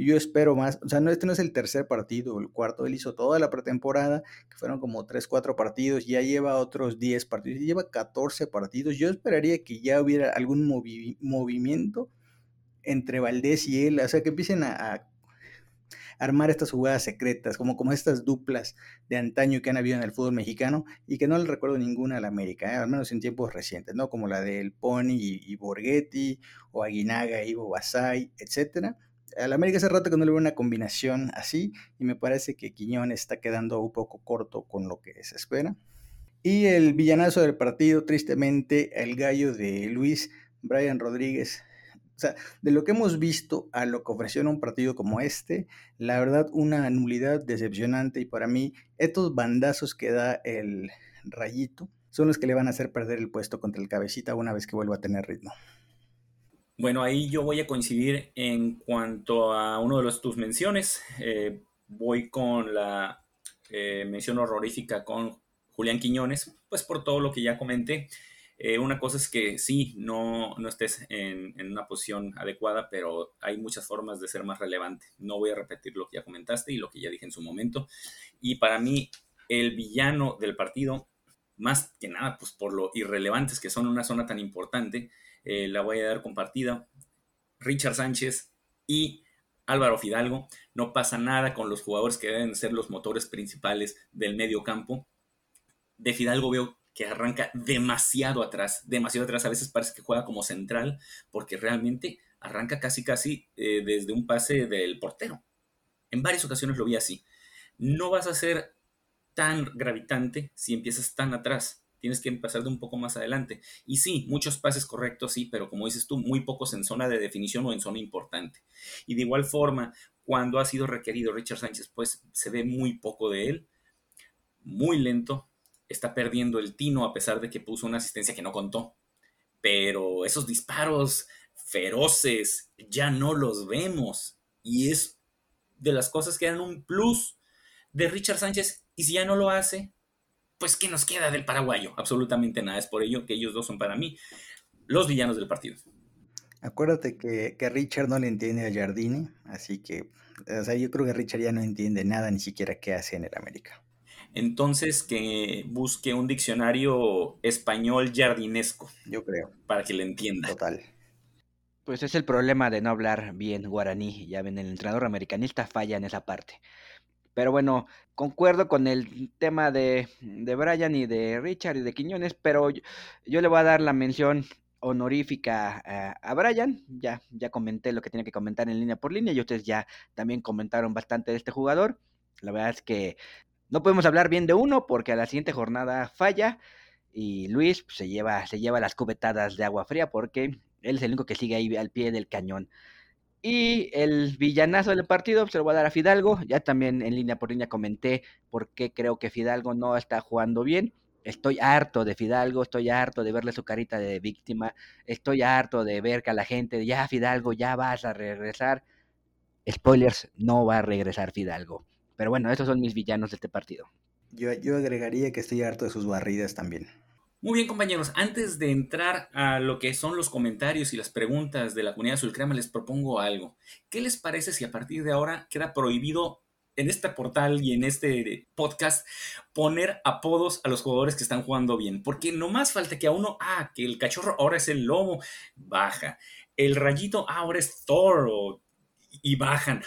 y yo espero más, o sea, no, este no es el tercer partido, el cuarto, él hizo toda la pretemporada, que fueron como 3, 4 partidos, ya lleva otros 10 partidos, lleva 14 partidos. Yo esperaría que ya hubiera algún movimiento entre Valdés y él, o sea, que empiecen a, armar estas jugadas secretas, como, como estas duplas de antaño que han habido en el fútbol mexicano y que no le recuerdo ninguna a la América, ¿eh? al menos en tiempos recientes, ¿no? Como la del Pony y, Borghetti, o Aguinaga, Ivo Basay, etcétera al América hace rato que no le veo una combinación así y me parece que Quiñón está quedando un poco corto con lo que se espera. Y el villanazo del partido, tristemente, el gallo de Luis Brian Rodríguez. O sea, de lo que hemos visto a lo que ofreció en un partido como este, la verdad, una nulidad decepcionante y para mí, estos bandazos que da el rayito son los que le van a hacer perder el puesto contra el cabecita una vez que vuelva a tener ritmo. Bueno, ahí yo voy a coincidir en cuanto a uno de los, tus menciones. Eh, voy con la eh, mención horrorífica con Julián Quiñones, pues por todo lo que ya comenté. Eh, una cosa es que sí, no, no estés en, en, una posición adecuada, pero hay muchas formas de ser más relevante. No voy a repetir lo que ya comentaste y lo que ya dije en su momento. Y para mí, el villano del partido, más que nada, pues por lo irrelevantes que son una zona tan importante, eh, la voy a dar compartida. Richard Sánchez y Álvaro Fidalgo. No pasa nada con los jugadores que deben ser los motores principales del medio campo. De Fidalgo veo que arranca demasiado atrás, demasiado atrás. A veces parece que juega como central, porque realmente arranca casi casi eh, desde un pase del portero. En varias ocasiones lo vi así. No vas a ser tan gravitante si empiezas tan atrás tienes que empezar de un poco más adelante. Y sí, muchos pases correctos, sí, pero como dices tú, muy pocos en zona de definición o en zona importante. Y de igual forma, cuando ha sido requerido Richard Sánchez, pues se ve muy poco de él, muy lento, está perdiendo el tino a pesar de que puso una asistencia que no contó. Pero esos disparos feroces ya no los vemos. Y es de las cosas que dan un plus de Richard Sánchez. Y si ya no lo hace, pues ¿qué nos queda del paraguayo? Absolutamente nada. Es por ello que ellos dos son para mí los villanos del partido. Acuérdate que, que Richard no le entiende a Jardini, así que, o sea, yo creo que Richard ya no entiende nada, ni siquiera qué hace en el América. Entonces que busque un diccionario español jardinesco. Yo creo. Para que le entienda. Total. Pues es el problema de no hablar bien guaraní. Ya ven, el entrenador americanista falla en esa parte. Pero bueno, concuerdo con el tema de, de Brian y de Richard y de Quiñones, pero yo, le voy a dar la mención honorífica a, a, Brian. Ya, ya comenté lo que tenía que comentar en línea por línea y ustedes ya también comentaron bastante de este jugador. La verdad es que no podemos hablar bien de uno porque a la siguiente jornada falla y Luis pues, se, lleva, se lleva las cubetadas de agua fría porque él es el único que sigue ahí al pie del cañón. Y el villanazo del partido se lo voy a dar a Fidalgo. Ya también en línea por línea comenté por qué creo que Fidalgo no está jugando bien. Estoy harto de Fidalgo, estoy harto de verle su carita de víctima, estoy harto de ver que a la gente, ya Fidalgo, ya vas a regresar. Spoilers, no va a regresar Fidalgo. Pero bueno, esos son mis villanos de este partido. Yo, yo agregaría que estoy harto de sus barridas también. Muy bien, compañeros. Antes de entrar a lo que son los comentarios y las preguntas de la comunidad Sulcrema, les propongo algo. ¿Qué les parece si a partir de ahora queda prohibido en este portal y en este podcast poner apodos a los jugadores que están jugando bien? Porque no más falta que a uno, ah, que el cachorro ahora es el lobo, baja. El rayito ah, ahora es toro y bajan.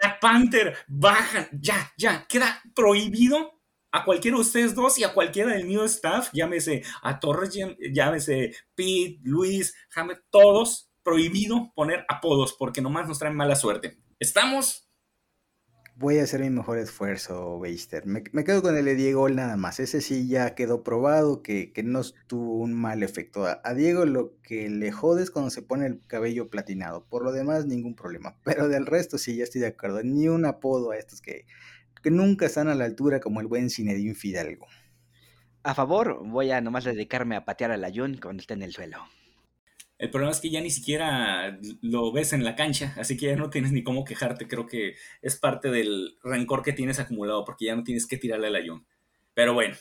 Black Panther, bajan. Ya, ya, queda prohibido a cualquiera de ustedes dos y a cualquiera del mío staff, llámese a Torres, llámese Pete, Luis, James, todos, prohibido poner apodos porque nomás nos traen mala suerte. ¿Estamos? Voy a hacer mi mejor esfuerzo, Beister. Me, me, quedo con el de Diego nada más. Ese sí ya quedó probado que, que no tuvo un mal efecto. A, a, Diego lo que le jode es cuando se pone el cabello platinado. Por lo demás, ningún problema. Pero del resto sí, ya estoy de acuerdo. Ni un apodo a estos que, que nunca están a la altura como el buen Zinedine Fidalgo. A favor, voy a nomás dedicarme a patear al Ayun cuando esté en el suelo. El problema es que ya ni siquiera lo ves en la cancha, así que ya no tienes ni cómo quejarte. Creo que es parte del rencor que tienes acumulado, porque ya no tienes que tirarle al Ayun. Pero bueno,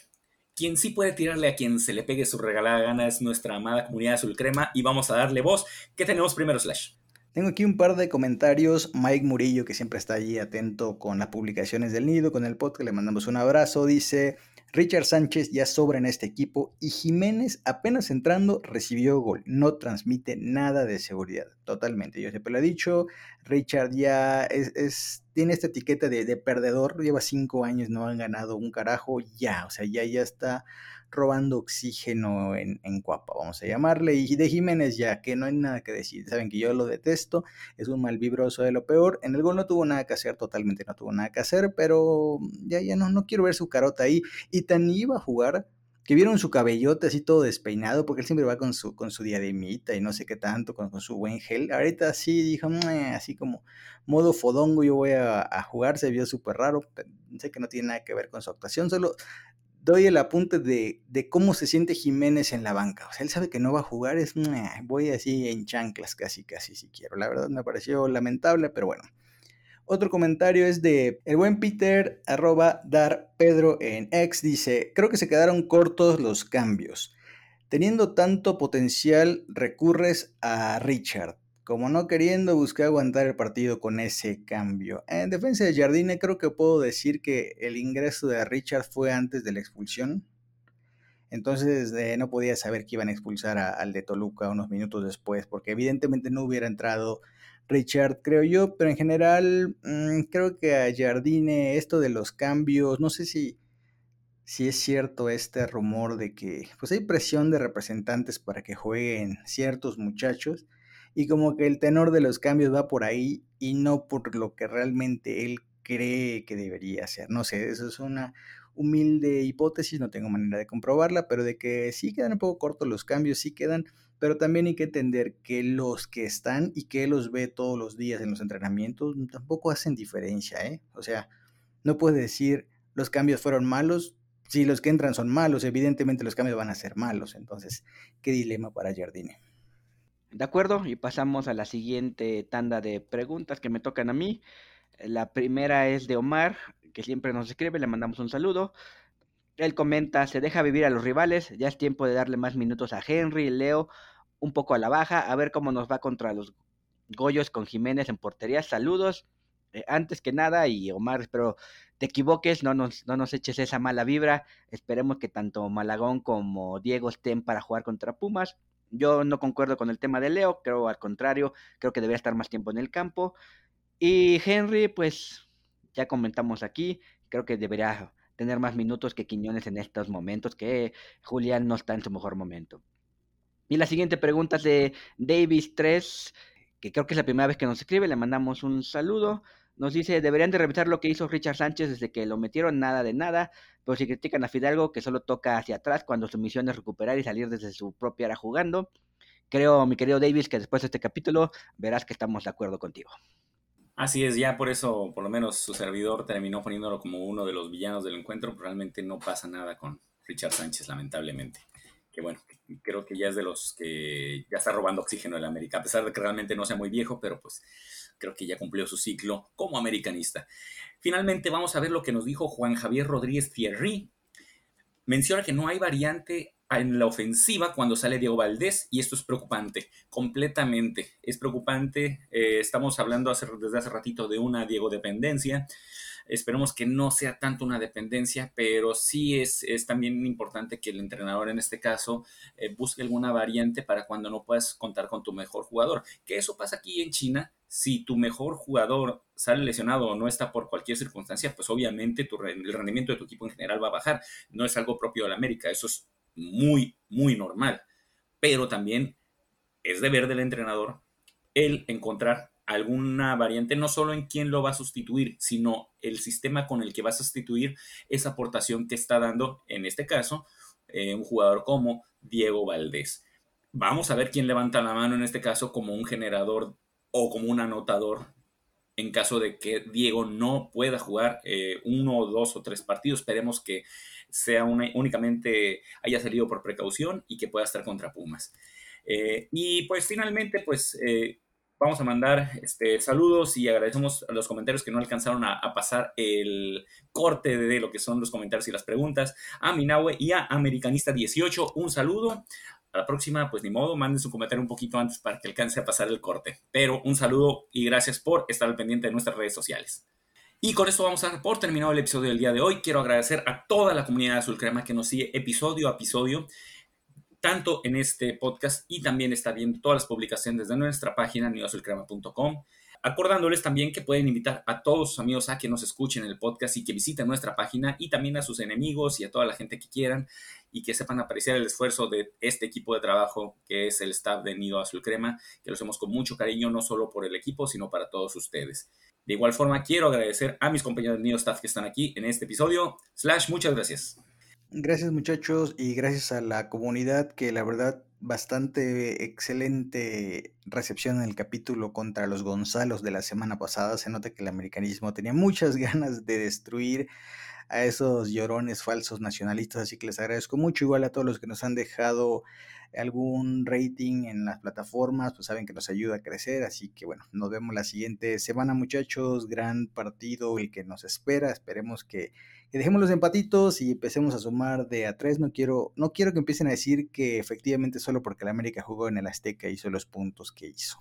quien sí puede tirarle a quien se le pegue su regalada gana es nuestra amada comunidad azul crema y vamos a darle voz. ¿Qué tenemos primero, Slash? Tengo aquí un par de comentarios. Mike Murillo, que siempre está allí atento con las publicaciones del Nido, con el podcast, le mandamos un abrazo. Dice, Richard Sánchez ya sobra en este equipo y Jiménez apenas entrando recibió gol. No transmite nada de seguridad. Totalmente. Yo siempre lo he dicho. Richard ya es, tiene esta etiqueta de, de, perdedor. Lleva cinco años, no han ganado un carajo. Ya, o sea, ya, ya está robando oxígeno en, en Cuapa, vamos a llamarle. Y de Jiménez ya, que no hay nada que decir. Saben que yo lo detesto. Es un mal vibroso de lo peor. En el gol no tuvo nada que hacer, totalmente no tuvo nada que hacer. Pero ya, ya no, no quiero ver su carota ahí. Y tan iba a jugar que vieron su cabellote así todo despeinado, porque él siempre va con su, con su diademita y no sé qué tanto, con, con su buen gel. Ahorita sí dijo, así como modo fodongo, yo voy a, a jugar, se vio súper raro. Sé que no tiene nada que ver con su actuación, solo doy el apunte de, cómo se siente Jiménez en la banca. O sea, él sabe que no va a jugar, es, voy así en chanclas casi, casi si quiero. La verdad me pareció lamentable, pero bueno. Otro comentario es de el buen Peter, arroba dar Pedro en X, dice, creo que se quedaron cortos los cambios. Teniendo tanto potencial, recurres a Richard, como no queriendo buscar aguantar el partido con ese cambio. En defensa de Jardine creo que puedo decir que el ingreso de Richard fue antes de la expulsión. Entonces eh, no podía saber que iban a expulsar al de Toluca unos minutos después, porque evidentemente no hubiera entrado Richard, creo yo, pero en general mmm, creo que a Jardine esto de los cambios, no sé si, si es cierto este rumor de que pues hay presión de representantes para que jueguen ciertos muchachos y como que el tenor de los cambios va por ahí y no por lo que realmente él cree que debería ser. No sé, eso es una humilde hipótesis, no tengo manera de comprobarla, pero de que sí quedan un poco cortos los cambios, sí quedan, pero también hay que entender que los que están y que él los ve todos los días en los entrenamientos tampoco hacen diferencia, ¿eh? O sea, no puedes decir los cambios fueron malos, si los que entran son malos, evidentemente los cambios van a ser malos, entonces, qué dilema para Jardine. De acuerdo, y pasamos a la siguiente tanda de preguntas que me tocan a mí. La primera es de Omar, que siempre nos escribe, le mandamos un saludo. Él comenta, se deja vivir a los rivales, ya es tiempo de darle más minutos a Henry, Leo, un poco a la baja, a ver cómo nos va contra los Goyos con Jiménez en portería. Saludos. Eh, antes que nada, y Omar, espero te equivoques, no nos, no nos eches esa mala vibra. Esperemos que tanto Malagón como Diego estén para jugar contra Pumas. Yo no concuerdo con el tema de Leo, creo al contrario, creo que debería estar más tiempo en el campo. Y Henry, pues ya comentamos aquí, creo que debería tener más minutos que Quiñones en estos momentos, que Julián no está en su mejor momento. Y la siguiente pregunta es de Davis 3, que creo que es la primera vez que nos escribe, le mandamos un saludo. Nos dice, deberían de revisar lo que hizo Richard Sánchez desde que lo metieron nada de nada, pero si critican a Fidalgo que solo toca hacia atrás cuando su misión es recuperar y salir desde su propia área jugando. Creo, mi querido Davis, que después de este capítulo verás que estamos de acuerdo contigo. Así es, ya por eso, por lo menos su servidor terminó poniéndolo como uno de los villanos del encuentro, pero realmente no pasa nada con Richard Sánchez, lamentablemente. Que bueno, creo que ya es de los que ya está robando oxígeno en América, a pesar de que realmente no sea muy viejo, pero pues creo que ya cumplió su ciclo como americanista. Finalmente vamos a ver lo que nos dijo Juan Javier Rodríguez Thierry. Menciona que no hay variante en la ofensiva cuando sale Diego Valdés y esto es preocupante, completamente. Es preocupante, eh, estamos hablando desde hace ratito de una Diego dependencia. Esperemos que no sea tanto una dependencia, pero sí es, es también importante que el entrenador en este caso eh, busque alguna variante para cuando no puedas contar con tu mejor jugador. Que eso pasa aquí en China. Si tu mejor jugador sale lesionado o no está por cualquier circunstancia, pues obviamente tu, el rendimiento de tu equipo en general va a bajar. No es algo propio de la América, eso es muy, muy normal. Pero también es deber del entrenador el encontrar alguna variante, no solo en quién lo va a sustituir, sino el sistema con el que va a sustituir esa aportación que está dando, en este caso, eh, un jugador como Diego Valdés. Vamos a ver quién levanta la mano en este caso como un generador o como un anotador en caso de que Diego no pueda jugar eh, uno, dos o tres partidos. Esperemos que sea únicamente haya salido por precaución y que pueda estar contra Pumas. Eh, y pues finalmente, pues vamos a mandar este, saludos y agradecemos a los comentarios que no alcanzaron a, pasar el corte de lo que son los comentarios y las preguntas. A Minahue y a Americanista18, un saludo. A la próxima, pues ni modo, manden su comentario un poquito antes para que alcance a pasar el corte. Pero un saludo y gracias por estar al pendiente de nuestras redes sociales. Y con esto vamos a dar por terminado el episodio del día de hoy. Quiero agradecer a toda la comunidad de Azul Crema que nos sigue episodio a episodio tanto en este podcast y también está viendo todas las publicaciones de nuestra página newazulcrema.com. Acordándoles también que pueden invitar a todos sus amigos a que nos escuchen el podcast y que visiten nuestra página y también a sus enemigos y a toda la gente que quieran y que sepan apreciar el esfuerzo de este equipo de trabajo que es el staff de Nido Azul Crema, que lo hacemos con mucho cariño no solo por el equipo, sino para todos ustedes. De igual forma, quiero agradecer a mis compañeros de Nido Staff que están aquí en este episodio. Slash, muchas gracias. Gracias muchachos y gracias a la comunidad que la verdad bastante excelente recepción en el capítulo contra los Gonzalos de la semana pasada. Se nota que el americanismo tenía muchas ganas de destruir a esos llorones falsos nacionalistas, así que les agradezco mucho, igual a todos los que nos han dejado algún rating en las plataformas, pues saben que nos ayuda a crecer, así que bueno, nos vemos la siguiente semana muchachos, gran partido el que nos espera, esperemos que, dejemos los empatitos y empecemos a sumar de a tres, no quiero, no quiero que empiecen a decir que efectivamente solo porque la América jugó en el Azteca hizo los puntos que hizo.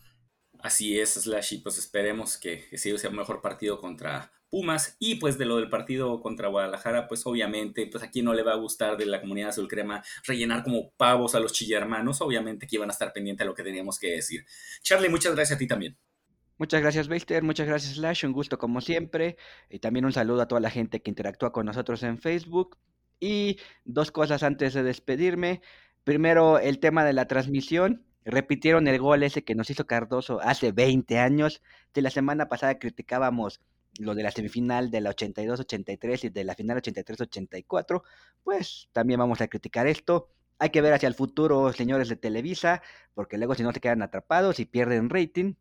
Así es, Slash, y pues esperemos que, que sea un mejor partido contra Pumas. Y pues de lo del partido contra Guadalajara, pues obviamente, pues aquí no le va a gustar de la comunidad azul crema rellenar como pavos a los chillermanos. Obviamente que iban a estar pendientes de lo que teníamos que decir. Charlie, muchas gracias a ti también. Muchas gracias, Beister. Muchas gracias, Slash. Un gusto como siempre. Y también un saludo a toda la gente que interactúa con nosotros en Facebook. Y dos cosas antes de despedirme. Primero, el tema de la transmisión. Repitieron el gol ese que nos hizo Cardoso hace 20 años. De la semana pasada criticábamos lo de la semifinal de la 82-83 y de la final 83-84, pues también vamos a criticar esto. Hay que ver hacia el futuro, señores de Televisa, porque luego si no se quedan atrapados y pierden rating.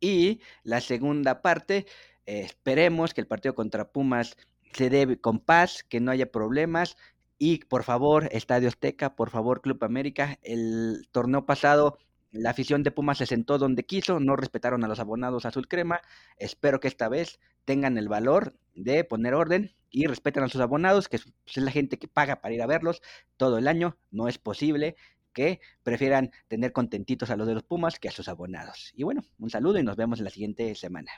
Y la segunda parte, esperemos que el partido contra Pumas se dé con paz, que no haya problemas. Y por favor, Estadio Azteca, por favor, Club América, el torneo pasado la afición de Pumas se sentó donde quiso, no respetaron a los abonados azul crema. Espero que esta vez tengan el valor de poner orden y respeten a sus abonados, que es la gente que paga para ir a verlos todo el año. No es posible que prefieran tener contentitos a los de los Pumas que a sus abonados. Y bueno, un saludo y nos vemos la siguiente semana.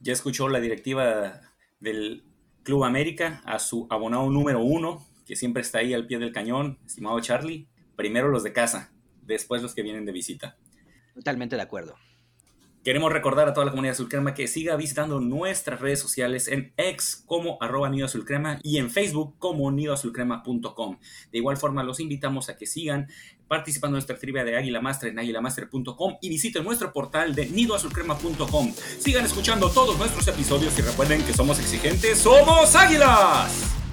Ya escuchó la directiva del Club América a su abonado número uno, que siempre está ahí al pie del cañón, estimado Charlie. Primero los de casa, después los que vienen de visita. Totalmente de acuerdo. Queremos recordar a toda la comunidad azulcrema que siga visitando nuestras redes sociales en X como arroba Nido Azulcrema y en Facebook como nidoazulcrema.com. De igual forma, los invitamos a que sigan participando en nuestra trivia de Águila Master en águilamaster.com y visiten nuestro portal de nidoazulcrema.com. Sigan escuchando todos nuestros episodios y recuerden que somos exigentes, somos águilas.